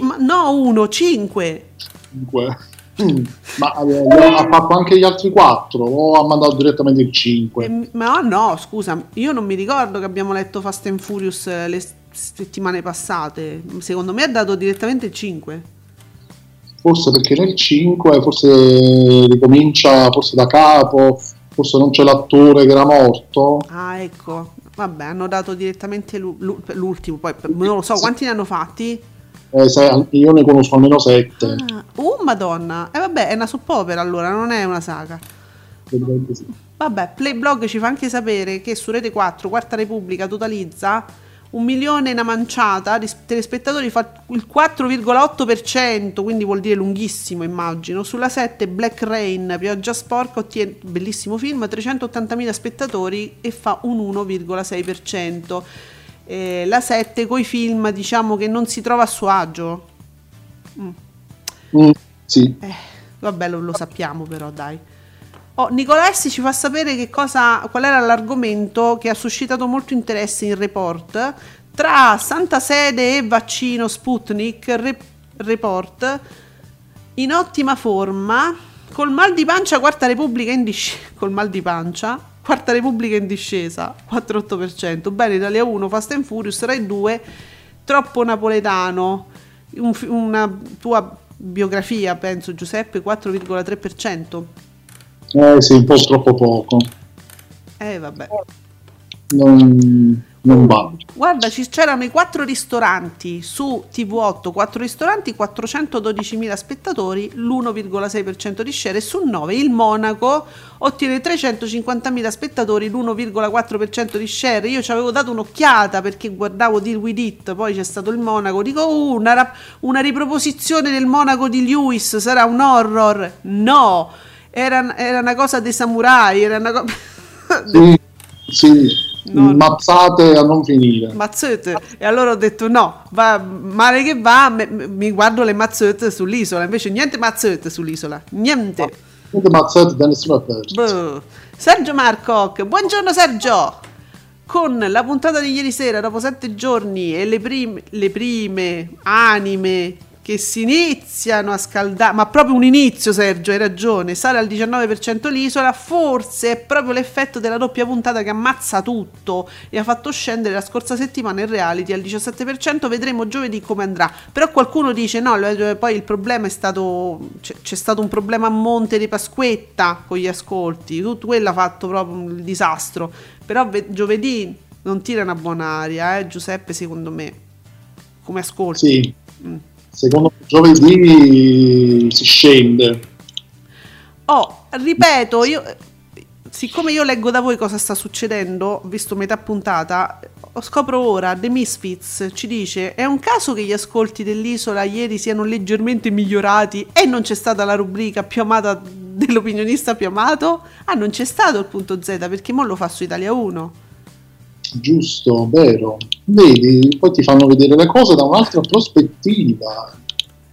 Ma- no, 1, 5. comunque. Mm, ma eh, ha fatto anche gli altri quattro o ha mandato direttamente il 5 Eh, ma no, scusa, io non mi ricordo che abbiamo letto Fast and Furious eh, le settimane passate. Secondo me ha dato direttamente il 5. forse perché nel 5 forse ricomincia forse da capo, forse non c'è l'attore che era morto. Ah, ecco. Vabbè, hanno dato direttamente l'u- l'u- l'ultimo, poi non lo so quanti ne hanno fatti. Eh, sai, io ne conosco almeno 7. Ah, oh, madonna. E vabbè, è una soap opera allora, non è una saga. Vabbè, Playblog ci fa anche sapere che su Rete 4, Quarta Repubblica, totalizza un milione e una manciata di telespettatori, fa il 4,8%, quindi vuol dire lunghissimo immagino. Sulla 7 Black Rain, Pioggia Sporca, ottiene, bellissimo film, 380.000 spettatori e fa un 1,6%. Eh, la 7 coi film diciamo che non si trova a suo agio. Mm. Mm, sì. Eh, vabbè, lo, lo sappiamo però, dai. Oh, Nicola S ci fa sapere che cosa, qual era l'argomento che ha suscitato molto interesse in report tra Santa Sede e vaccino Sputnik. Re- report in ottima forma, col mal di pancia, Quarta Repubblica in discesa. *laughs* Col mal di pancia, Quarta Repubblica in discesa, 4,8%. Bene, Italia 1, Fast and Furious, Rai 2, troppo napoletano. Un una tua biografia, penso, Giuseppe, 4,3%. Eh sì, un po' troppo poco. Eh, vabbè. Non, non va. Guarda, ci c'erano i quattro ristoranti su TV8, quattro ristoranti, 412.000 spettatori, l'1,6% di share e su 9 il Monaco ottiene 350.000 spettatori, l'1,4% di share. Io ci avevo dato un'occhiata perché guardavo Deal With It, poi c'è stato il Monaco, dico "Uh, una, rap- una riproposizione del Monaco di Lewis, sarà un horror? No! Era, era una cosa dei samurai, era una cosa... *laughs* Sì, sì, No. mazzate a non finire. mazzette e allora ho detto no va male che va me- mi guardo le mazzette sull'isola invece niente mazzette sull'isola niente Niente mazzate da nessuna parte. Boh. Sergio Marcoc buongiorno Sergio con la puntata di ieri sera dopo sette giorni e le prime, le prime anime che si iniziano a scaldare, ma proprio un inizio Sergio, hai ragione, sale al 19% l'isola, forse è proprio l'effetto della doppia puntata che ammazza tutto e ha fatto scendere la scorsa settimana il reality al 17%, vedremo giovedì come andrà. Però qualcuno dice no, lo- poi il problema è stato, c'è, c'è stato un problema a monte di Pasquetta con gli ascolti, tutto quello ha fatto proprio il disastro, però ve- giovedì non tira una buona aria, eh, Giuseppe secondo me, come ascolti. Sì, Mm. Secondo me giovedì si scende. Oh, ripeto, io siccome io leggo da voi cosa sta succedendo, visto metà puntata, scopro ora The Misfits ci dice è un caso che gli ascolti dell'isola ieri siano leggermente migliorati e non c'è stata la rubrica più amata dell'opinionista più amato? Ah, non c'è stato il punto Z perché mo lo fa su Italia 1. Giusto, vero. Vedi, poi ti fanno vedere le cose da un'altra prospettiva.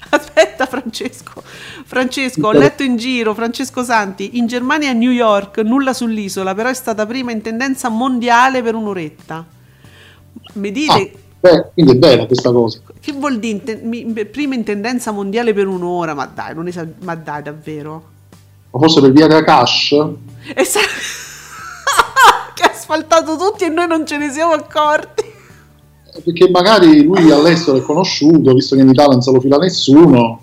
*laughs* Aspetta Francesco, Francesco, ho letto in giro, Francesco Santi, in Germania e New York, nulla sull'isola, però è stata prima in tendenza mondiale per un'oretta. Mi dite, Ah, beh, quindi è bella questa cosa. che vuol dire mi- prima in tendenza mondiale per un'ora? Ma dai, non esa- ma dai davvero? Ma forse per via della cash? E sa- *laughs* che ha asfaltato tutti e noi non ce ne siamo accorti. Perché magari lui all'estero è conosciuto, visto che in Italia non se lo fila nessuno.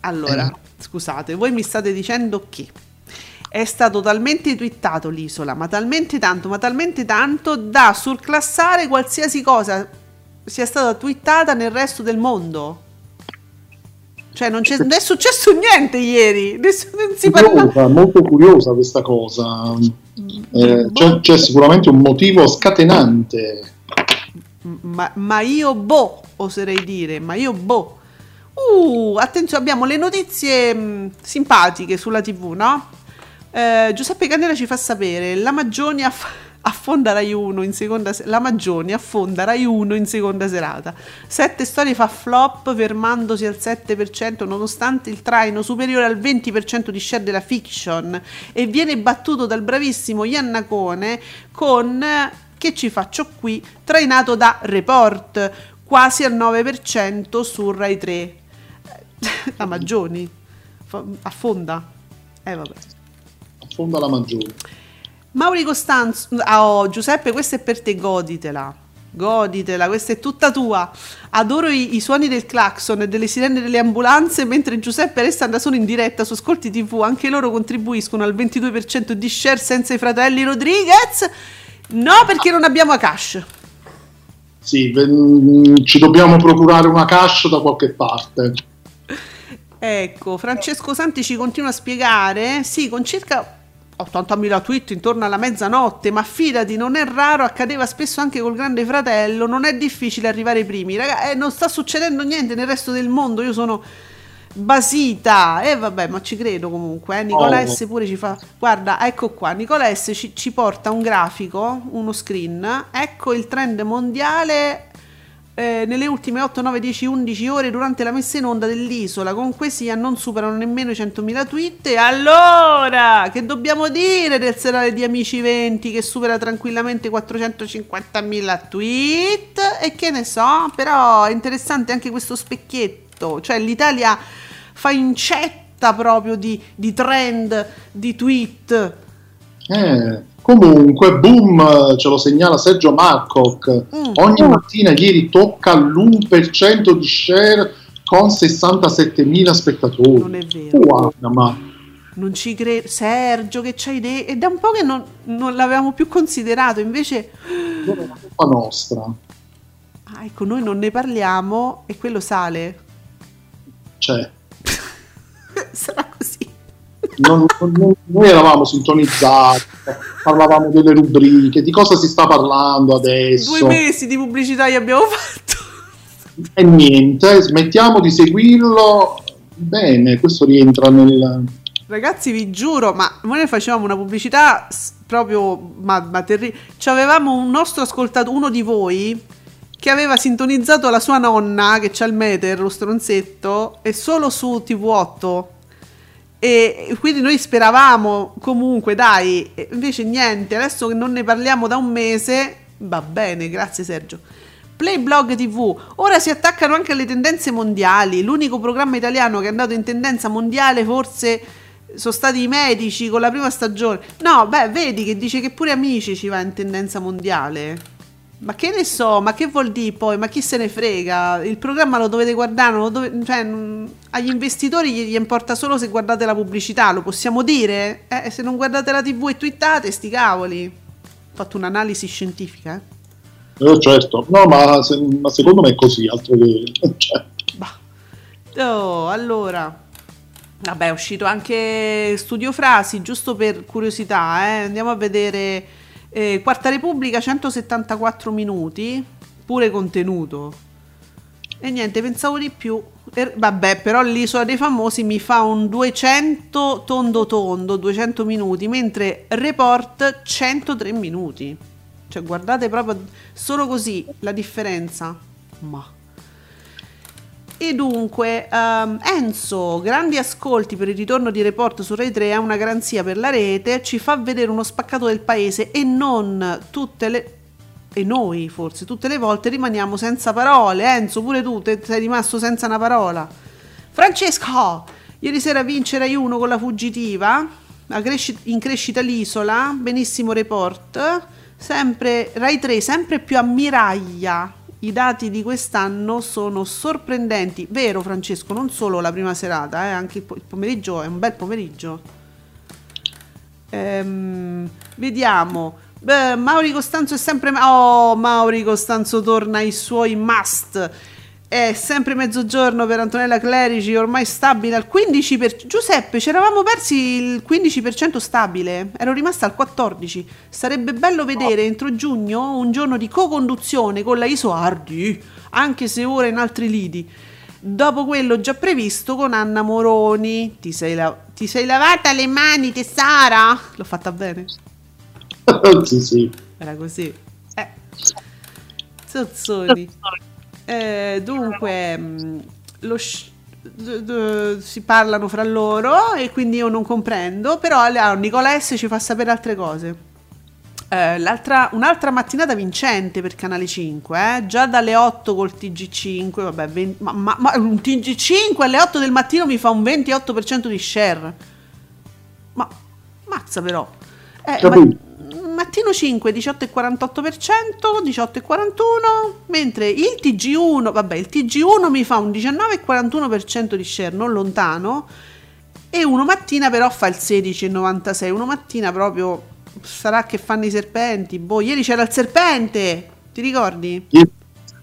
Allora, scusate, voi mi state dicendo che è stato talmente twittato l'isola, ma talmente tanto, ma talmente tanto da surclassare qualsiasi cosa sia stata twittata nel resto del mondo. Cioè, non, c'è, non è successo niente ieri, si parla. Curiosa, molto curiosa questa cosa. Eh, c'è, c'è sicuramente un motivo scatenante. Ma, ma io boh, oserei dire, ma io boh. Uh, attenzione, abbiamo le notizie mh, simpatiche sulla TV, no? Eh, Giuseppe Candela ci fa sapere, la Maggioni aff- affonda Rai 1 in seconda se- la Maggioni affonda Rai 1 in seconda serata. Sette storie fa flop fermandosi al 7% nonostante il traino superiore al 20% di share della fiction e viene battuto dal bravissimo Iannacone con che ci faccio qui trainato da Report quasi al 9% su Rai 3. *laughs* La Maggioni fa- affonda. Eh vabbè. Affonda la maggiore. Mauri Costanzo, oh, Giuseppe, questa è per te, goditela. goditela, questa è tutta tua. Adoro i, i suoni del clacson e delle sirene delle ambulanze mentre Giuseppe e Alessandra sono in diretta su Ascolti TV. Anche loro contribuiscono al 22% di share senza i fratelli Rodriguez. No, perché non abbiamo a cash. Sì, ve- ci dobbiamo procurare una cash da qualche parte. Ecco, Francesco Santi ci continua a spiegare, sì, con circa 80.000 tweet intorno alla mezzanotte, ma fidati, non è raro, accadeva spesso anche col Grande Fratello, non è difficile arrivare ai primi. Raga, eh, non sta succedendo niente nel resto del mondo, io sono basita. E vabbè, ma ci credo comunque, eh. Nicola Oh. S pure ci fa... Guarda, ecco qua, Nicola S ci, ci porta un grafico, uno screen, ecco il trend mondiale eh, nelle ultime 8, 9, 10, 11 ore durante la messa in onda dell'isola. Con Quesia non superano nemmeno i 100.000 tweet. E allora che dobbiamo dire del serale di Amici 20 che supera tranquillamente 450.000 tweet? E che ne so però è interessante anche questo specchietto. Cioè l'Italia fa incetta proprio di, di trend di tweet. Eh, comunque, boom, ce lo segnala Sergio Marcoc. Mm. Ogni mattina ieri tocca l'1% di share con 67.000 spettatori. Non è vero. Guarda, ma Non ci credo. Sergio, che c'hai idee? È da un po' che non, non l'avevamo più considerato. Invece, non è una colpa nostra. ah, ecco, noi non ne parliamo e quello sale. Cioè, *laughs* Sarà così. Non- non- noi eravamo sintonizzati, parlavamo delle rubriche, di cosa si sta parlando adesso. Due mesi di pubblicità gli abbiamo fatto. E niente, smettiamo di seguirlo. Bene, questo rientra nel... Ragazzi, vi giuro, ma noi facevamo una pubblicità proprio ma, ma terribile. Ci avevamo un nostro ascoltatore, uno di voi, che aveva sintonizzato la sua nonna, che c'ha il meter, lo stronzetto, e solo su TV8. E quindi noi speravamo comunque, dai, invece niente, adesso che non ne parliamo da un mese, va bene, grazie Sergio. Playblog TV, ora si attaccano anche alle tendenze mondiali, l'unico programma italiano che è andato in tendenza mondiale forse sono stati i medici con la prima stagione. No, beh, vedi che dice che pure Amici ci va in tendenza mondiale. Ma che ne so, ma che vuol dire poi? Ma chi se ne frega? Il programma lo dovete guardare, lo dove- cioè, agli investitori gli, gli importa solo se guardate la pubblicità, lo possiamo dire? Eh, se non guardate la tv e twittate, sti cavoli. Ho fatto un'analisi scientifica, eh. Eh, certo, no, ma, se- ma secondo me è così, altro che... *laughs* Cioè, Oh, allora. Vabbè, è uscito anche Studio Frasi, giusto per curiosità, eh. Andiamo a vedere eh, Quarta Repubblica 174 minuti, pure contenuto. E niente, pensavo di più. Er- vabbè, però l'isola dei famosi mi fa un 200 tondo tondo, 200 minuti, mentre Report 103 minuti. Cioè, guardate proprio solo così la differenza. Ma e dunque, ehm, Enzo, grandi ascolti per il ritorno di Report su Rai 3 è una garanzia per la rete, ci fa vedere uno spaccato del paese e non tutte le... E noi forse tutte le volte rimaniamo senza parole. Enzo, pure tu te- sei rimasto senza una parola. Francesco, ieri sera vince Rai 1 con la fuggitiva, in crescita l'isola, benissimo report, sempre Rai 3, sempre più ammiraglia. I dati di quest'anno sono sorprendenti, vero Francesco? Non solo la prima serata, eh, anche il, po- il pomeriggio è un bel pomeriggio. Ehm, vediamo. Beh, Mauri Costanzo è sempre. Oh, Mauri Costanzo torna ai suoi must. È sempre mezzogiorno per Antonella Clerici, ormai stabile al 15%. Giuseppe, ci eravamo persi il 15% stabile, ero rimasta al 14%. Sarebbe bello vedere entro giugno un giorno di co-conduzione con la Isoardi, anche se ora in altri lidi. Dopo quello già previsto con Anna Moroni. Ti sei, la- ti sei lavata le mani, tesara? L'ho fatta bene. *laughs* sì, sì. Era così. Eh. Zozzoni. Eh, dunque, mh, lo sci- d- d- si parlano fra loro e quindi io non comprendo, però S ci fa sapere altre cose. Eh, un'altra mattinata vincente per Canale 5, eh? già dalle 8 col TG5, vabbè, 20 ma, ma- ma un TG5 alle 8 del mattino mi fa un 28% di share. Ma mazza però. Eh, Mattino 5 18,48%, 18,41%, mentre il TG1, vabbè, il TG1 mi fa un 19,41% di share, non lontano, e uno mattina però fa il 16,96%, uno mattina proprio sarà che fanno i serpenti, boh, ieri c'era il serpente, ti ricordi? Il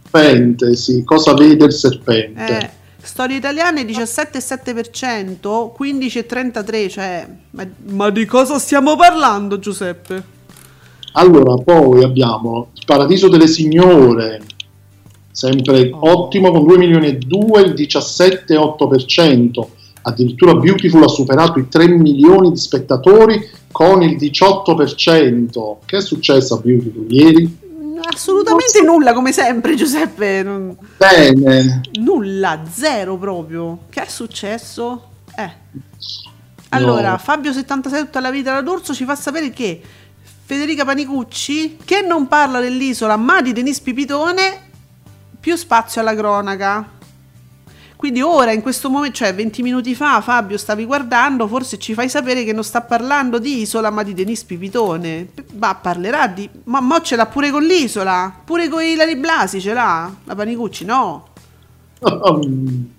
serpente, sì, cosa vede il serpente? Eh, storie italiane 17,7%, 15,33%, cioè, ma, ma di cosa stiamo parlando Giuseppe? Allora, poi abbiamo il Paradiso delle Signore, sempre Oh. ottimo con 2 milioni e 2, il 17,8%. Addirittura Beautiful ha superato i 3 milioni di spettatori con il 18%. Che è successo a Beautiful ieri? Assolutamente nulla, come sempre Giuseppe, non- Bene, nulla, zero proprio. Che è successo? Eh. Allora, No. Fabio77 tutta la vita da d'Urso ci fa sapere che Federica Panicucci, che non parla dell'isola ma di Denis Pipitone, più spazio alla cronaca. Quindi ora, in questo momento, cioè 20 minuti fa, Fabio, stavi guardando, forse ci fai sapere che non sta parlando di isola ma di Denis Pipitone. Ma parlerà di... Ma mo ce l'ha pure con l'isola? Pure con Ilari Blasi ce l'ha? La Panicucci? No. *laughs*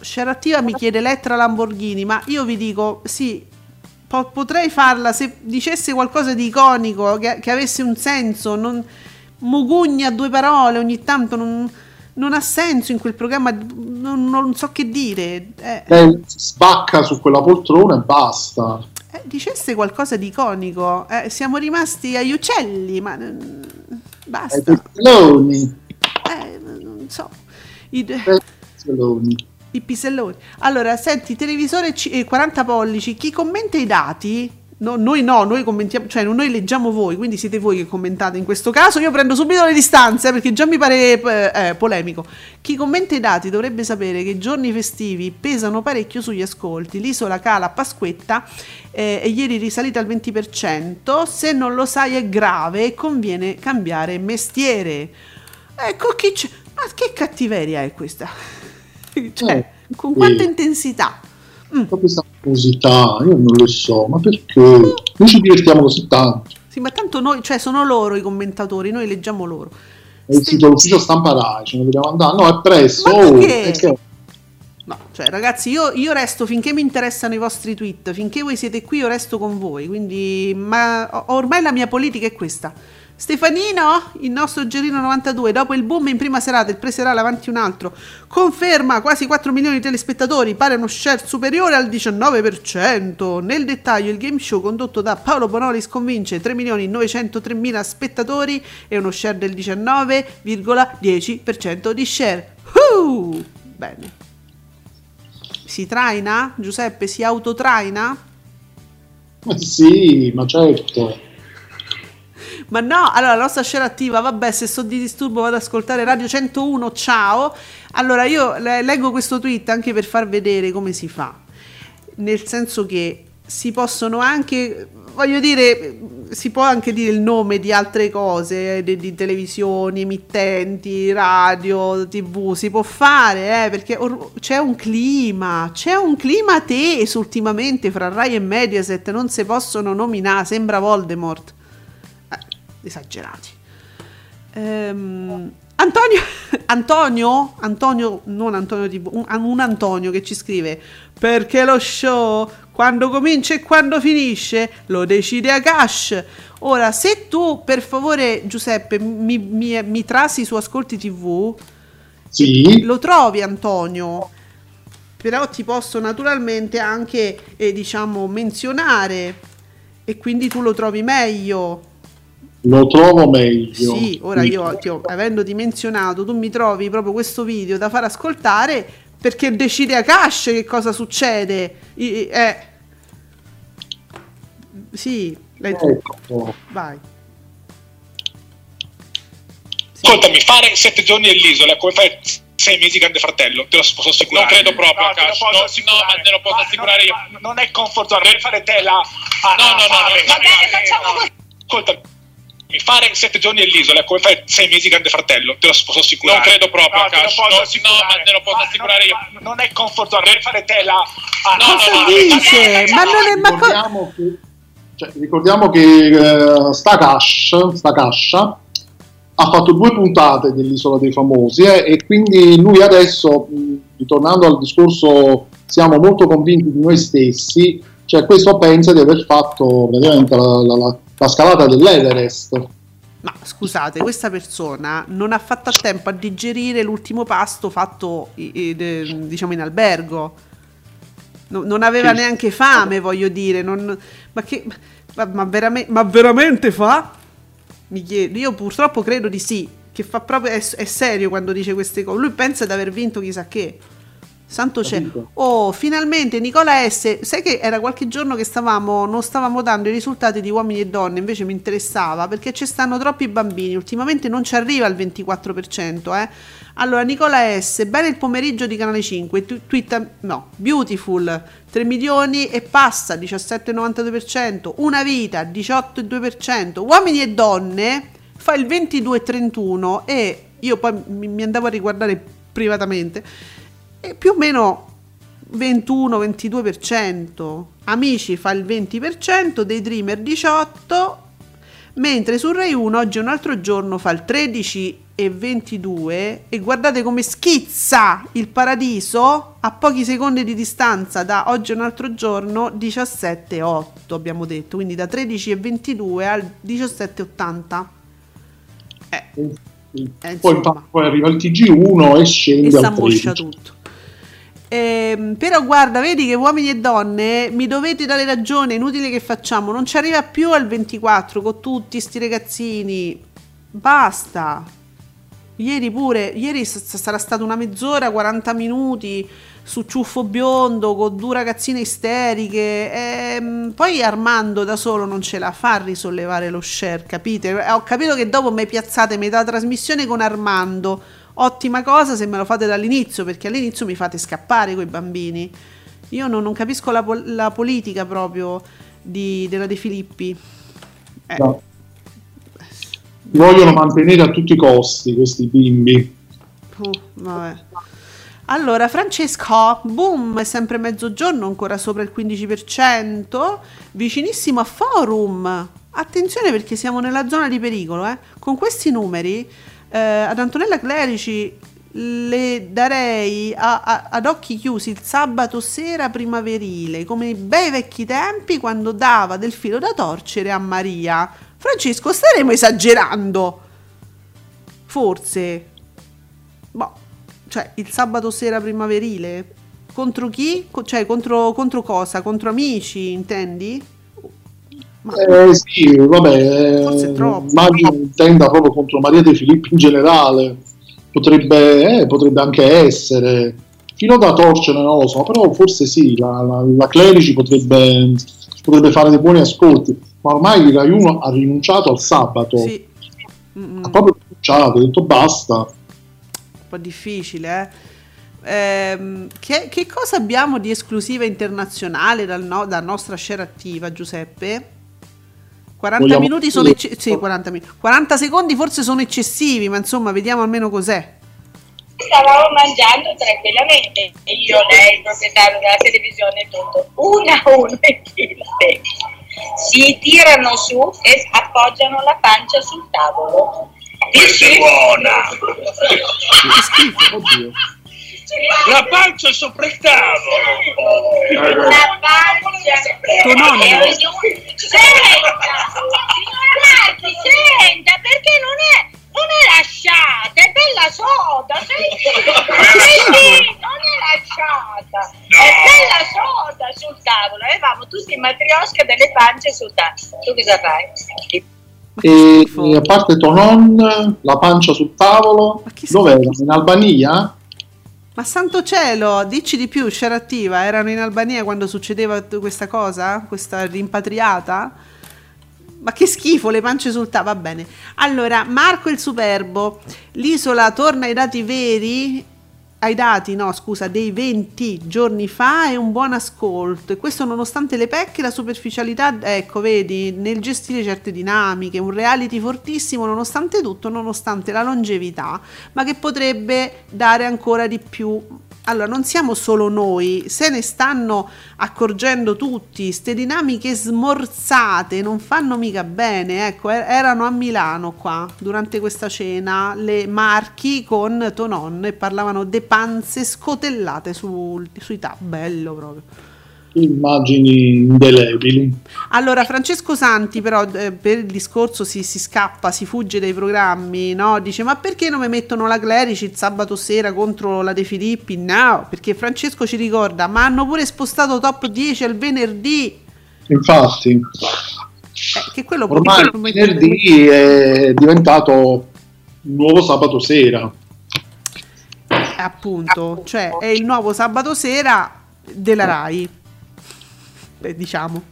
Share attiva mi chiede Elettra Lamborghini, ma io vi dico, sì, po- potrei farla se dicesse qualcosa di iconico, che, che avesse un senso, non mugugna due parole ogni tanto, non, non ha senso in quel programma, non, non so che dire. Eh, lei sbacca su quella poltrona e basta. eh, dicesse qualcosa di iconico, eh, siamo rimasti agli uccelli, ma mm, Ai basta, pezzoloni, eh, non so. I- pezzoloni. I piselloni. Allora, senti, televisore C- eh, 40 pollici, chi commenta i dati? No, noi no, noi commentiamo, cioè noi leggiamo voi, quindi siete voi che commentate in questo caso. Io prendo subito le distanze eh, perché già mi pare eh, eh, polemico. Chi commenta i dati dovrebbe sapere che i giorni festivi pesano parecchio sugli ascolti. L'isola cala a Pasquetta eh, e ieri risalita al 20%. Se non lo sai è grave e conviene cambiare mestiere. Ecco chi c'è. Ma che cattiveria è questa? *laughs* cioè, Eh, con quanta intensità? Con questa curiosità, io non lo so, ma perché? Noi ci divertiamo così tanto. Sì, ma tanto noi, cioè sono loro i commentatori, noi leggiamo loro. È il sito dell'ufficio stampa Rai, ce ne dobbiamo andare. No, è presto. Ma oh, è che- No, cioè ragazzi, io, io resto finché mi interessano i vostri tweet, finché voi siete qui io resto con voi, quindi ma ormai la mia politica è questa. Stefanino, il nostro Gerino 92, dopo il boom in prima serata, il preserale avanti un altro, conferma quasi 4 milioni di telespettatori, pare uno share superiore al 19%. Nel dettaglio il game show condotto da Paolo Bonolis convince 3 milioni 903 mila spettatori e uno share del 19,10% di share. Uh! Bene. Si traina? Giuseppe si autotraina? Ma sì, ma certo. Ma no, allora la nostra scena attiva, vabbè, se so di disturbo vado ad ascoltare Radio 101, ciao. Allora io le- leggo questo tweet anche per far vedere come si fa. Nel senso che si possono anche, voglio dire, si può anche dire il nome di altre cose, di, di televisioni, emittenti, radio, tv, si può fare, eh, perché or- c'è un clima, c'è un clima teso ultimamente fra Rai e Mediaset, non si possono nominare, sembra Voldemort. Esagerati. Ehm, Antonio, *laughs* Antonio, Antonio, non Antonio TV, un, un Antonio che ci scrive perché lo show quando comincia e quando finisce lo decide Akash. Ora, se tu per favore Giuseppe mi, mi, mi trasi su Ascolti TV, Sì. lo trovi Antonio, però ti posso naturalmente anche eh, diciamo menzionare e quindi tu lo trovi meglio. Lo trovo meglio. Sì, ora io ti ho, avendoti menzionato, tu mi trovi proprio questo video da far ascoltare perché decide a cash che cosa succede. I- eh. Sì, lei Ecco. vai. Ascoltami, fare sette giorni all'isola è come fare sei mesi grande fratello, te lo posso assicurare. Non credo proprio, No, Cash. No, no, ma te lo posso Ma assicurare io. non, non è comfort zone, devi fare te la... a- No, a no, no, fare. no, va bene, facciamo così. Ascoltami, fare sette giorni all'isola è come fare sei mesi grande fratello, te lo posso assicurare. Non credo proprio, No, te lo Cash. posso No, no, ma te lo posso Ma assicurare io. non- Non è comfort zone, devi fare te la... a- No, no, Cosa no, fare. dice? Ma non è ma co- Ricordiamo che Cioè, ricordiamo che eh, sta, Cash, sta Cascia ha fatto due puntate dell'Isola dei Famosi eh, e quindi lui adesso, mh, ritornando al discorso, siamo molto convinti di noi stessi, cioè questo pensa di aver fatto praticamente la, la- la- la scalata dell'Everest. Ma scusate, questa persona non ha fatto a tempo a digerire l'ultimo pasto fatto diciamo in albergo. No- non aveva Sì. neanche fame, voglio dire. non- ma, che, ma, ma verame- ma veramente fa? Mi chiedo. Io purtroppo credo di sì. Che fa proprio, è, è serio quando dice queste cose. Lui pensa di aver vinto chissà che. Santo cielo. Oh, finalmente Nicola S. Sai che era qualche giorno che stavamo, non stavamo dando i risultati di uomini e donne, invece mi interessava perché ci stanno troppi bambini. Ultimamente non ci arriva al 24%. Eh. Allora, Nicola S. Bene il pomeriggio di Canale 5. tu- Twitta, no, Beautiful 3 milioni e passa 17,92%. Una vita 18,2%. Uomini e donne fa il 22,31% e io poi mi, mi andavo a riguardare privatamente e più o meno 21-22%. Amici fa il 20%, dei Dreamer 18%, mentre su Rai 1 oggi un altro giorno fa il 13 e 22 e guardate come schizza il paradiso a pochi secondi di distanza da oggi è un altro giorno 17 e 8 abbiamo detto quindi da 13 e 22 al 17 e 80 eh, Poi, poi arriva il TG1 e e scende si al ammoscia 13. tutto. Ehm, però guarda, vedi che uomini e donne mi dovete dare ragione, è inutile che facciamo, non ci arriva più al 24 con tutti sti ragazzini. Basta. Ieri pure, ieri s- sarà stata una mezz'ora, 40 minuti su ciuffo biondo con due ragazzine isteriche. Ehm, poi Armando da solo non ce la fa a risollevare lo share, capite? Eh, Ho capito che dopo mi piazzate metà trasmissione con Armando. Ottima cosa se me lo fate dall'inizio, perché all'inizio mi fate scappare coi bambini. Io non, non capisco la, pol- la politica proprio di- della De Filippi. Eh, No. Vogliono mantenere a tutti i costi questi bimbi. Uh, vabbè. Allora, Francesco, boom, è sempre mezzogiorno, ancora sopra il 15%, vicinissimo a Forum. Attenzione perché siamo nella zona di pericolo, eh. Con questi numeri, eh, ad Antonella Clerici le darei a- a- ad occhi chiusi il sabato sera primaverile, come i bei vecchi tempi quando dava del filo da torcere a Maria. Francesco, staremo esagerando. Forse. Boh, cioè il sabato sera primaverile contro chi? Cioè contro, contro cosa? Contro amici, intendi? Eh, sì, vabbè, eh, Forse troppo. immagino intenda proprio contro Maria De Filippi in generale. Potrebbe, eh, potrebbe anche essere. Fino da torcere non lo so, però forse sì, la, la, la Clerici potrebbe, potrebbe fare dei buoni ascolti. Ma ormai Rai 1 ha rinunciato al sabato. Sì. Ha proprio rinunciato, ha detto basta. un po' difficile, eh. Ehm, che, che cosa abbiamo di esclusiva internazionale dal no- dalla nostra share attiva, Giuseppe? 40 Vogliamo- minuti sono ecce- sì, 40, minuti. 40 secondi forse sono eccessivi, ma insomma, vediamo almeno cos'è. Stavamo mangiando tranquillamente, io, lei, il proprietario della televisione e tutto, una a una in fila. Si tirano su e appoggiano la pancia sul tavolo. Questa è buona! Oddio. La pancia sopra il tavolo! La pancia. Tuo nonno. E ognuno- Senta, signora Marchi, senta, perché non è, non è lasciata, è bella soda, senti? Non è lasciata, è bella soda sul tavolo. Avevamo tutti i matriosca delle pance sul tavolo. Tu cosa fai? E, a parte Tonon, la pancia sul tavolo, dov'era? In Albania? Ma santo cielo, dici di più, share attiva, erano in Albania quando succedeva questa cosa? Questa rimpatriata? Ma che schifo, le pance sul tavolo, va bene. Allora, Marco il Superbo, l'isola torna ai dati veri, ai dati, no scusa, dei 20 giorni fa e un buon ascolto. E questo nonostante le pecche la superficialità, ecco, vedi, nel gestire certe dinamiche, un reality fortissimo nonostante tutto, nonostante la longevità, ma che potrebbe dare ancora di più allora non siamo solo noi, se ne stanno accorgendo tutti, ste dinamiche smorzate non fanno mica bene, ecco, er- erano a Milano qua durante questa cena le Marchi con Tonon e parlavano de panze scotellate sul- sui tap, bello proprio. Immagini indelebili. Allora, Francesco Santi, però, eh, per il discorso si, si scappa, si fugge dai programmi, no? Dice: Ma perché non mi mettono la Clerici il sabato sera contro la De Filippi? No, perché Francesco ci ricorda, ma hanno pure spostato top 10 al venerdì. Infatti, Eh, che quello ormai il venerdì è diventato un nuovo sabato sera. appunto, cioè è il nuovo sabato sera della Rai. Eh, diciamo.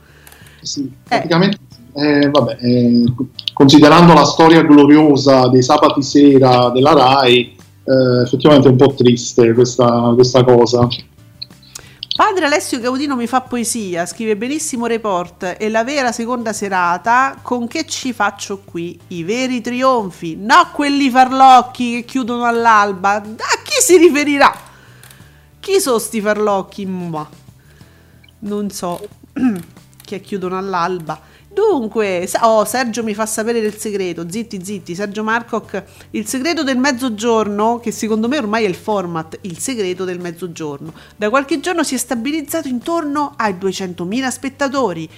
Sì, praticamente, eh, vabbè, eh, considerando la storia gloriosa dei sabati sera della Rai, eh, effettivamente è un po' triste questa, questa cosa. Padre Alessio Gaudino mi fa poesia, scrive benissimo report e la vera seconda serata con che ci faccio qui? I veri trionfi, no quelli farlocchi che chiudono all'alba. A chi si riferirà? Chi sono sti farlocchi? Ma non so *clears throat* che chiudono all'alba. Dunque, oh, Sergio mi fa sapere del segreto. Zitti, zitti. Sergio Marcoc, il segreto del mezzogiorno, che secondo me ormai è il format, il segreto del mezzogiorno. Da qualche giorno si è stabilizzato intorno ai 200.000 spettatori.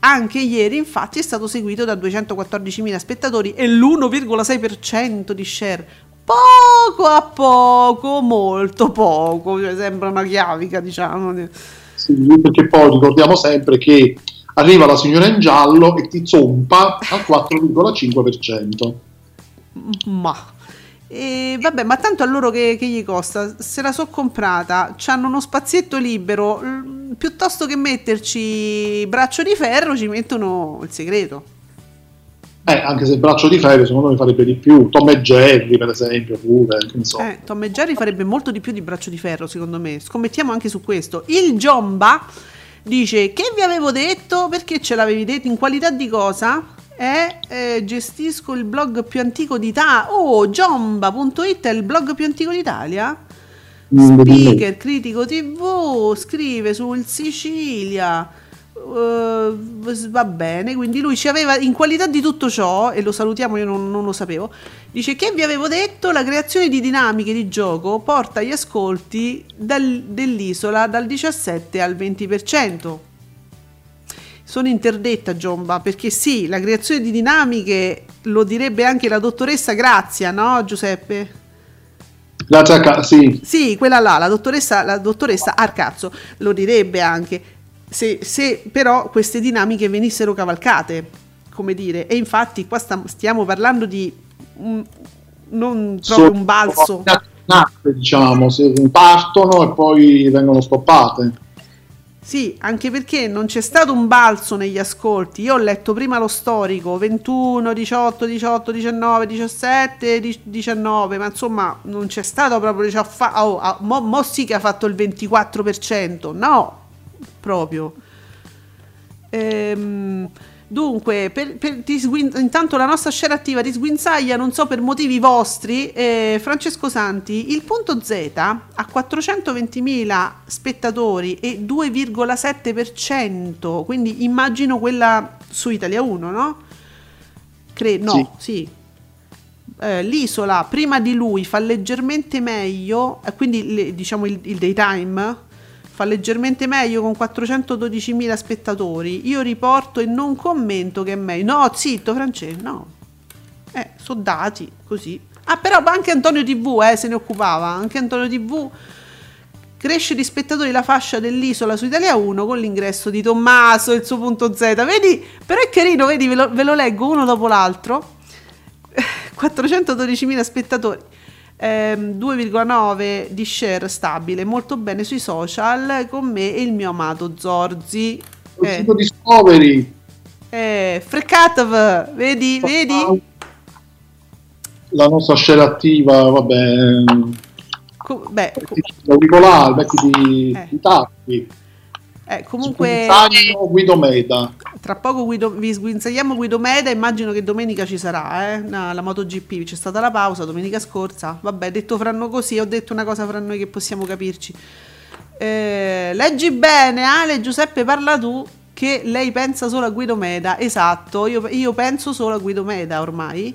Anche ieri, infatti, è stato seguito da 214.000 spettatori e l'1,6% di share. Poco a poco, molto poco, cioè sembra una chiavica, diciamo. Sì, perché poi ricordiamo sempre che arriva la signora in giallo e ti zompa al 4,5%. Ma e vabbè, ma tanto a loro che, che gli costa? Se la so comprata, hanno uno spazietto libero, piuttosto che metterci braccio di ferro, ci mettono il segreto. Eh, anche se il braccio di ferro secondo me farebbe di più. Tom e Jerry, per esempio, pure, so. Eh, Tom e Jerry farebbe molto di più di braccio di ferro, secondo me. Scommettiamo anche su questo. Il Giomba dice: Che vi avevo detto? Perché ce l'avevi detto? In qualità di cosa? Eh, eh, gestisco il blog più antico d'Italia. Oh, giomba.it è il blog più antico d'Italia? Speaker, critico TV, scrive sul Sicilia. Eh, va bene, quindi lui ci aveva in qualità di tutto ciò, e lo salutiamo, io non, non lo sapevo. Dice che vi avevo detto: la creazione di dinamiche di gioco porta gli ascolti dal- dell'isola dal 17 al 20%. Sono interdetta, Giomba, perché sì, la creazione di dinamiche lo direbbe anche la dottoressa Grazia, no, Giuseppe? Grazie a ca- sì. Sì, quella là, la dottoressa, la dottoressa Arcazzo lo direbbe anche se, se però queste dinamiche venissero cavalcate, come dire, e infatti qua sta- stiamo parlando di un- non proprio un balzo. Natte, diciamo, se partono e poi vengono stoppate. Sì, anche perché non c'è stato un balzo negli ascolti. Io ho letto prima lo storico 21, 18, 18, 19, 17, di- 19, ma insomma non c'è stato proprio. Ha fa- oh, ah, mo, mo sì che ha fatto il 24%, no, proprio. Ehm, dunque, per, per- sguin- intanto la nostra share attiva ti sguinzaglia, non so per motivi vostri, eh, Francesco Santi, il punto Z ha 420.000 spettatori e 2,7%, quindi immagino quella su Italia 1, no? Cre- no, sì. Eh, l'isola prima di lui fa leggermente meglio, eh, quindi le- diciamo il, il daytime fa leggermente meglio con 412.000 spettatori. Io riporto e non commento che è meglio. No, zitto, Francesco, no. Eh, sono dati così. Ah, però anche Antonio TV eh, se ne occupava. Anche Antonio TV cresce di spettatori la fascia dell'isola su Italia 1 con l'ingresso di Tommaso e il suo punto Z. Vedi? Però è carino, vedi, ve lo, ve lo leggo uno dopo l'altro. 412.000 spettatori. Ehm, 2,9 di share stabile, molto bene sui social con me e il mio amato Zorzi. Eh, Discovery, eh, Freccatov, vedi, vedi? la nostra share attiva, vabbè, Co- beh, co- auricolari, mettiti Eh. i tappi. Eh, comunque, Guido Meda. tra poco Guido, vi sguinzagliamo Guido Meda. Immagino che domenica ci sarà eh, na- la MotoGP. C'è stata la pausa domenica scorsa. Vabbè, detto fra noi così, ho detto una cosa fra noi che possiamo capirci. Eh, leggi bene, Ale Giuseppe, parla tu. Che lei pensa solo a Guido Meda. Esatto, io, io penso solo a Guido Meda ormai.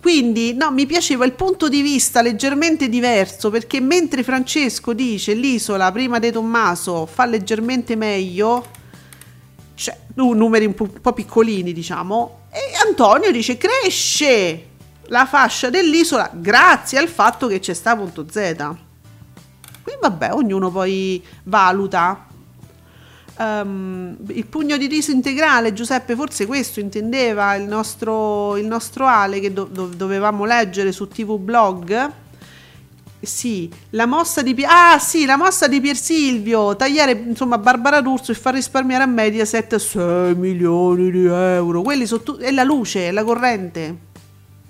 Quindi no, mi piaceva il punto di vista leggermente diverso perché mentre Francesco dice l'isola prima di Tommaso fa leggermente meglio, cioè nu- numeri un po', un po' piccolini diciamo, e Antonio dice cresce la fascia dell'isola grazie al fatto che c'è sta punto Z. Qui vabbè, ognuno poi valuta. Ehm, il pugno di riso integrale, Giuseppe, forse questo intendeva il nostro, il nostro Ale che do- do- dovevamo leggere su TV Blog. Sì, la mossa di ah, sì, la mossa di Pier Silvio, tagliare insomma Barbara D'Urso e far risparmiare a Mediaset 6 milioni di euro. Quelli sono tu- è la luce, è la corrente.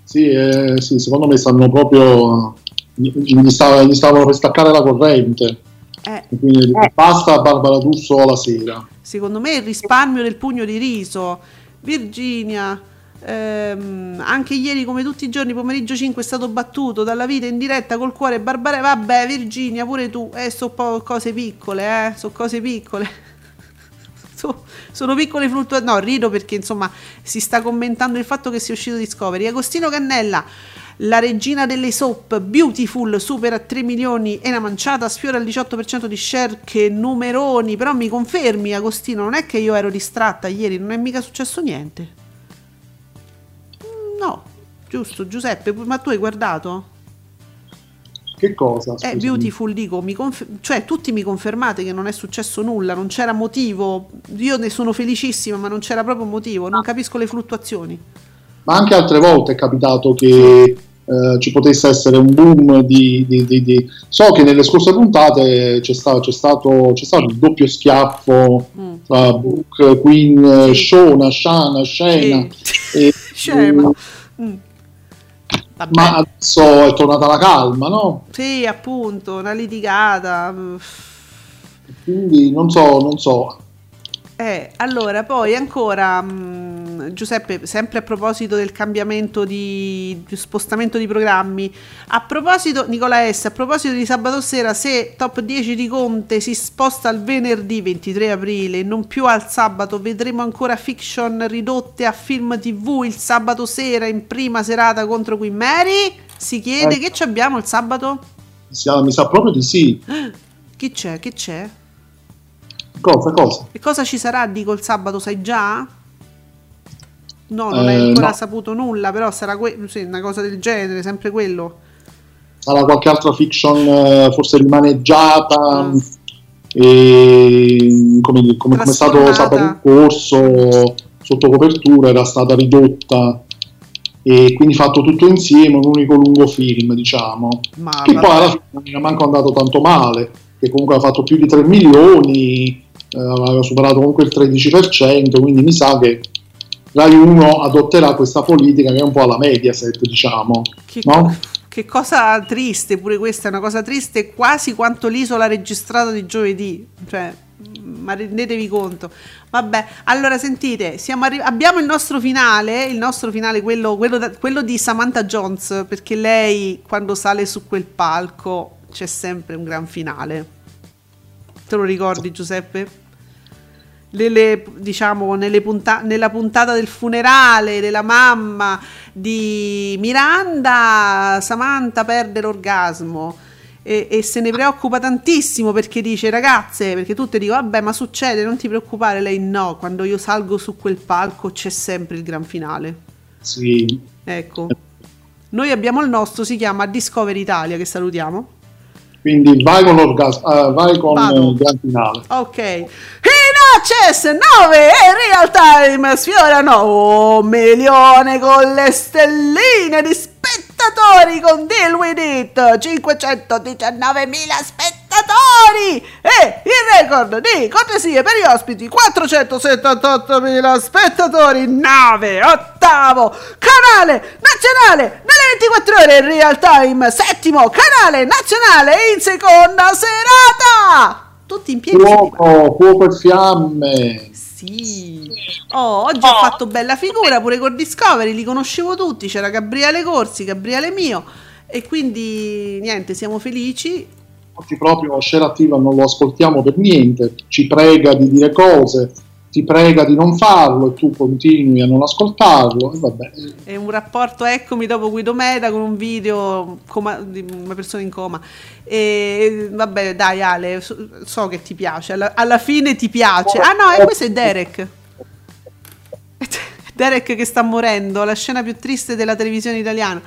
Sì, eh, sì, secondo me stanno proprio. Gli, stava- gli stavano per staccare la corrente. Eh, Quindi basta Barbara D'Urso la sera. secondo me il risparmio del pugno di riso. Virginia, ehm, anche ieri come tutti i giorni pomeriggio 5 è stato battuto dalla vita in diretta col cuore Barbara. Vabbè Virginia pure tu, eh, sono cose piccole, eh, sono cose piccole. *laughs* So- sono piccole fluttuazioni. No, rido perché insomma si sta commentando il fatto che sia uscito Discovery. Agostino Cannella, la regina delle soap, Beautiful, supera 3 milioni e una manciata, sfiora il 18% di share che numeroni. Però mi confermi, Agostino, non è che io ero distratta ieri, non è mica successo niente. Mm, No, giusto, Giuseppe, ma tu hai guardato? Che cosa? Eh, scusami? Beautiful, dico, mi conf- cioè tutti mi confermate che non è successo nulla, non c'era motivo. Io ne sono felicissima, ma non c'era proprio motivo. Non capisco le fluttuazioni. Ma anche altre volte è capitato che eh, ci potesse essere un boom di, di- di- di- So che nelle scorse puntate c'è, sta- c'è stato, c'è stato il doppio schiaffo Mm. tra Brooke, Queen, eh, Shona, Shana, Shena. e- *laughs* Scema. Mm. ma adesso è tornata la calma, no? Sì, appunto, una litigata. Quindi non so, non so. Eh, allora, poi ancora, mm, Giuseppe, sempre a proposito del cambiamento di, di spostamento di programmi, a proposito, Nicola S, a proposito di sabato sera, se Top 10 di Conte si sposta al venerdì 23 aprile e non più al sabato, vedremo ancora fiction ridotte a film tv il sabato sera in prima serata contro Queen Mary? Si chiede, Eh. che ci abbiamo il sabato? Mi sa, proprio di sì. *gasps* Chi c'è? Che c'è? Cosa, cosa? E cosa ci sarà, dico, il sabato, sai già? No, non Eh, hai ancora no. saputo nulla, però sarà que- sì, una cosa del genere, sempre quello. Sarà qualche altra fiction eh, forse rimaneggiata Mm. e come, come, come è stato sabato scorso sotto copertura era stata ridotta e quindi fatto tutto insieme un unico lungo film diciamo Ma che vabbè. poi alla fine non era manco andato tanto male che comunque ha fatto più di 3 milioni eh, aveva superato comunque il 13% quindi mi sa che Rai 1 adotterà questa politica che è un po' alla Mediaset diciamo Che, no? che cosa triste, pure questa è una cosa triste, quasi quanto l'isola registrata di giovedì. Cioè, mm, ma rendetevi conto. Vabbè, allora sentite, siamo arri- abbiamo il nostro finale, il nostro finale, quello, quello da- quello di Samantha Jones, perché lei quando sale su quel palco c'è sempre un gran finale. Te lo ricordi Giuseppe? Le- le- diciamo nelle punta- nella puntata del funerale della mamma di Miranda, Samantha perde l'orgasmo e, e se ne preoccupa tantissimo perché dice ragazze, perché tutte dicono vabbè ma succede, non ti preoccupare, lei no, quando io salgo su quel palco c'è sempre il gran finale. Sì. Ecco. Noi abbiamo il nostro, si chiama Discover Italia, che salutiamo. Quindi vai con l'orgasmo, eh, vai con il gran finale. Ok. Access 9 e real time sfiorano un milione con le stelline di spettatori con Deal With It 519 mila spettatori e il record di cortesie per gli ospiti 478 mila spettatori 9 ottavo canale nazionale. Nelle 24 ore in real time settimo canale nazionale in seconda serata tutti in piedi. Fuoco, fuoco e fiamme. Sì. Oh, oggi ho fatto bella figura pure con Discovery, li conoscevo tutti, c'era Gabriele Corsi, Gabriele mio e quindi niente, siamo felici. Oggi proprio Share Attiva non lo ascoltiamo per niente, ci prega di dire cose, ti prega di non farlo e tu continui a non ascoltarlo e vabbè. È un rapporto eccomi dopo Guido Meda con un video coma- di una persona in coma. E vabbè, dai Ale, so, so che ti piace, alla, alla fine ti piace. Ah no, e questo è Derek. *laughs* Derek che sta morendo, la scena più triste della televisione italiana.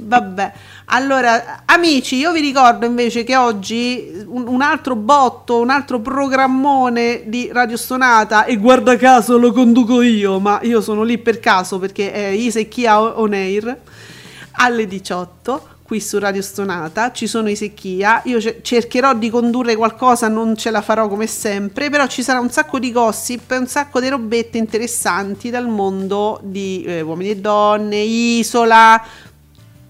Vabbè, allora amici, io vi ricordo invece che oggi un, un altro botto, un altro programmone di Radio Stonata e guarda caso lo conduco io, ma io sono lì per caso perché è Isa e Chia On Air alle 18 qui su Radio Stonata, ci sono i Secchia, io ce- cercherò di condurre qualcosa, non ce la farò come sempre, però ci sarà un sacco di gossip un sacco di robette interessanti dal mondo di eh, uomini e donne, isola,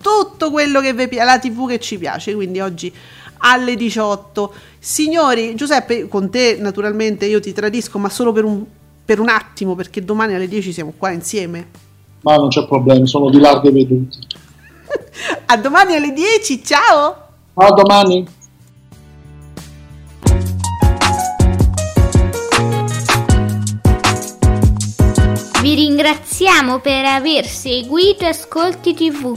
tutto quello che vi piace, la tv che ci piace, quindi oggi alle 18. Signori, Giuseppe, con te naturalmente io ti tradisco, ma solo per un, per un attimo, perché domani alle 10 siamo qua insieme. Ma non c'è problema, sono di larghe vedute. *laughs* A domani alle 10, ciao! A domani. Vi ringraziamo per aver seguito Ascolti TV.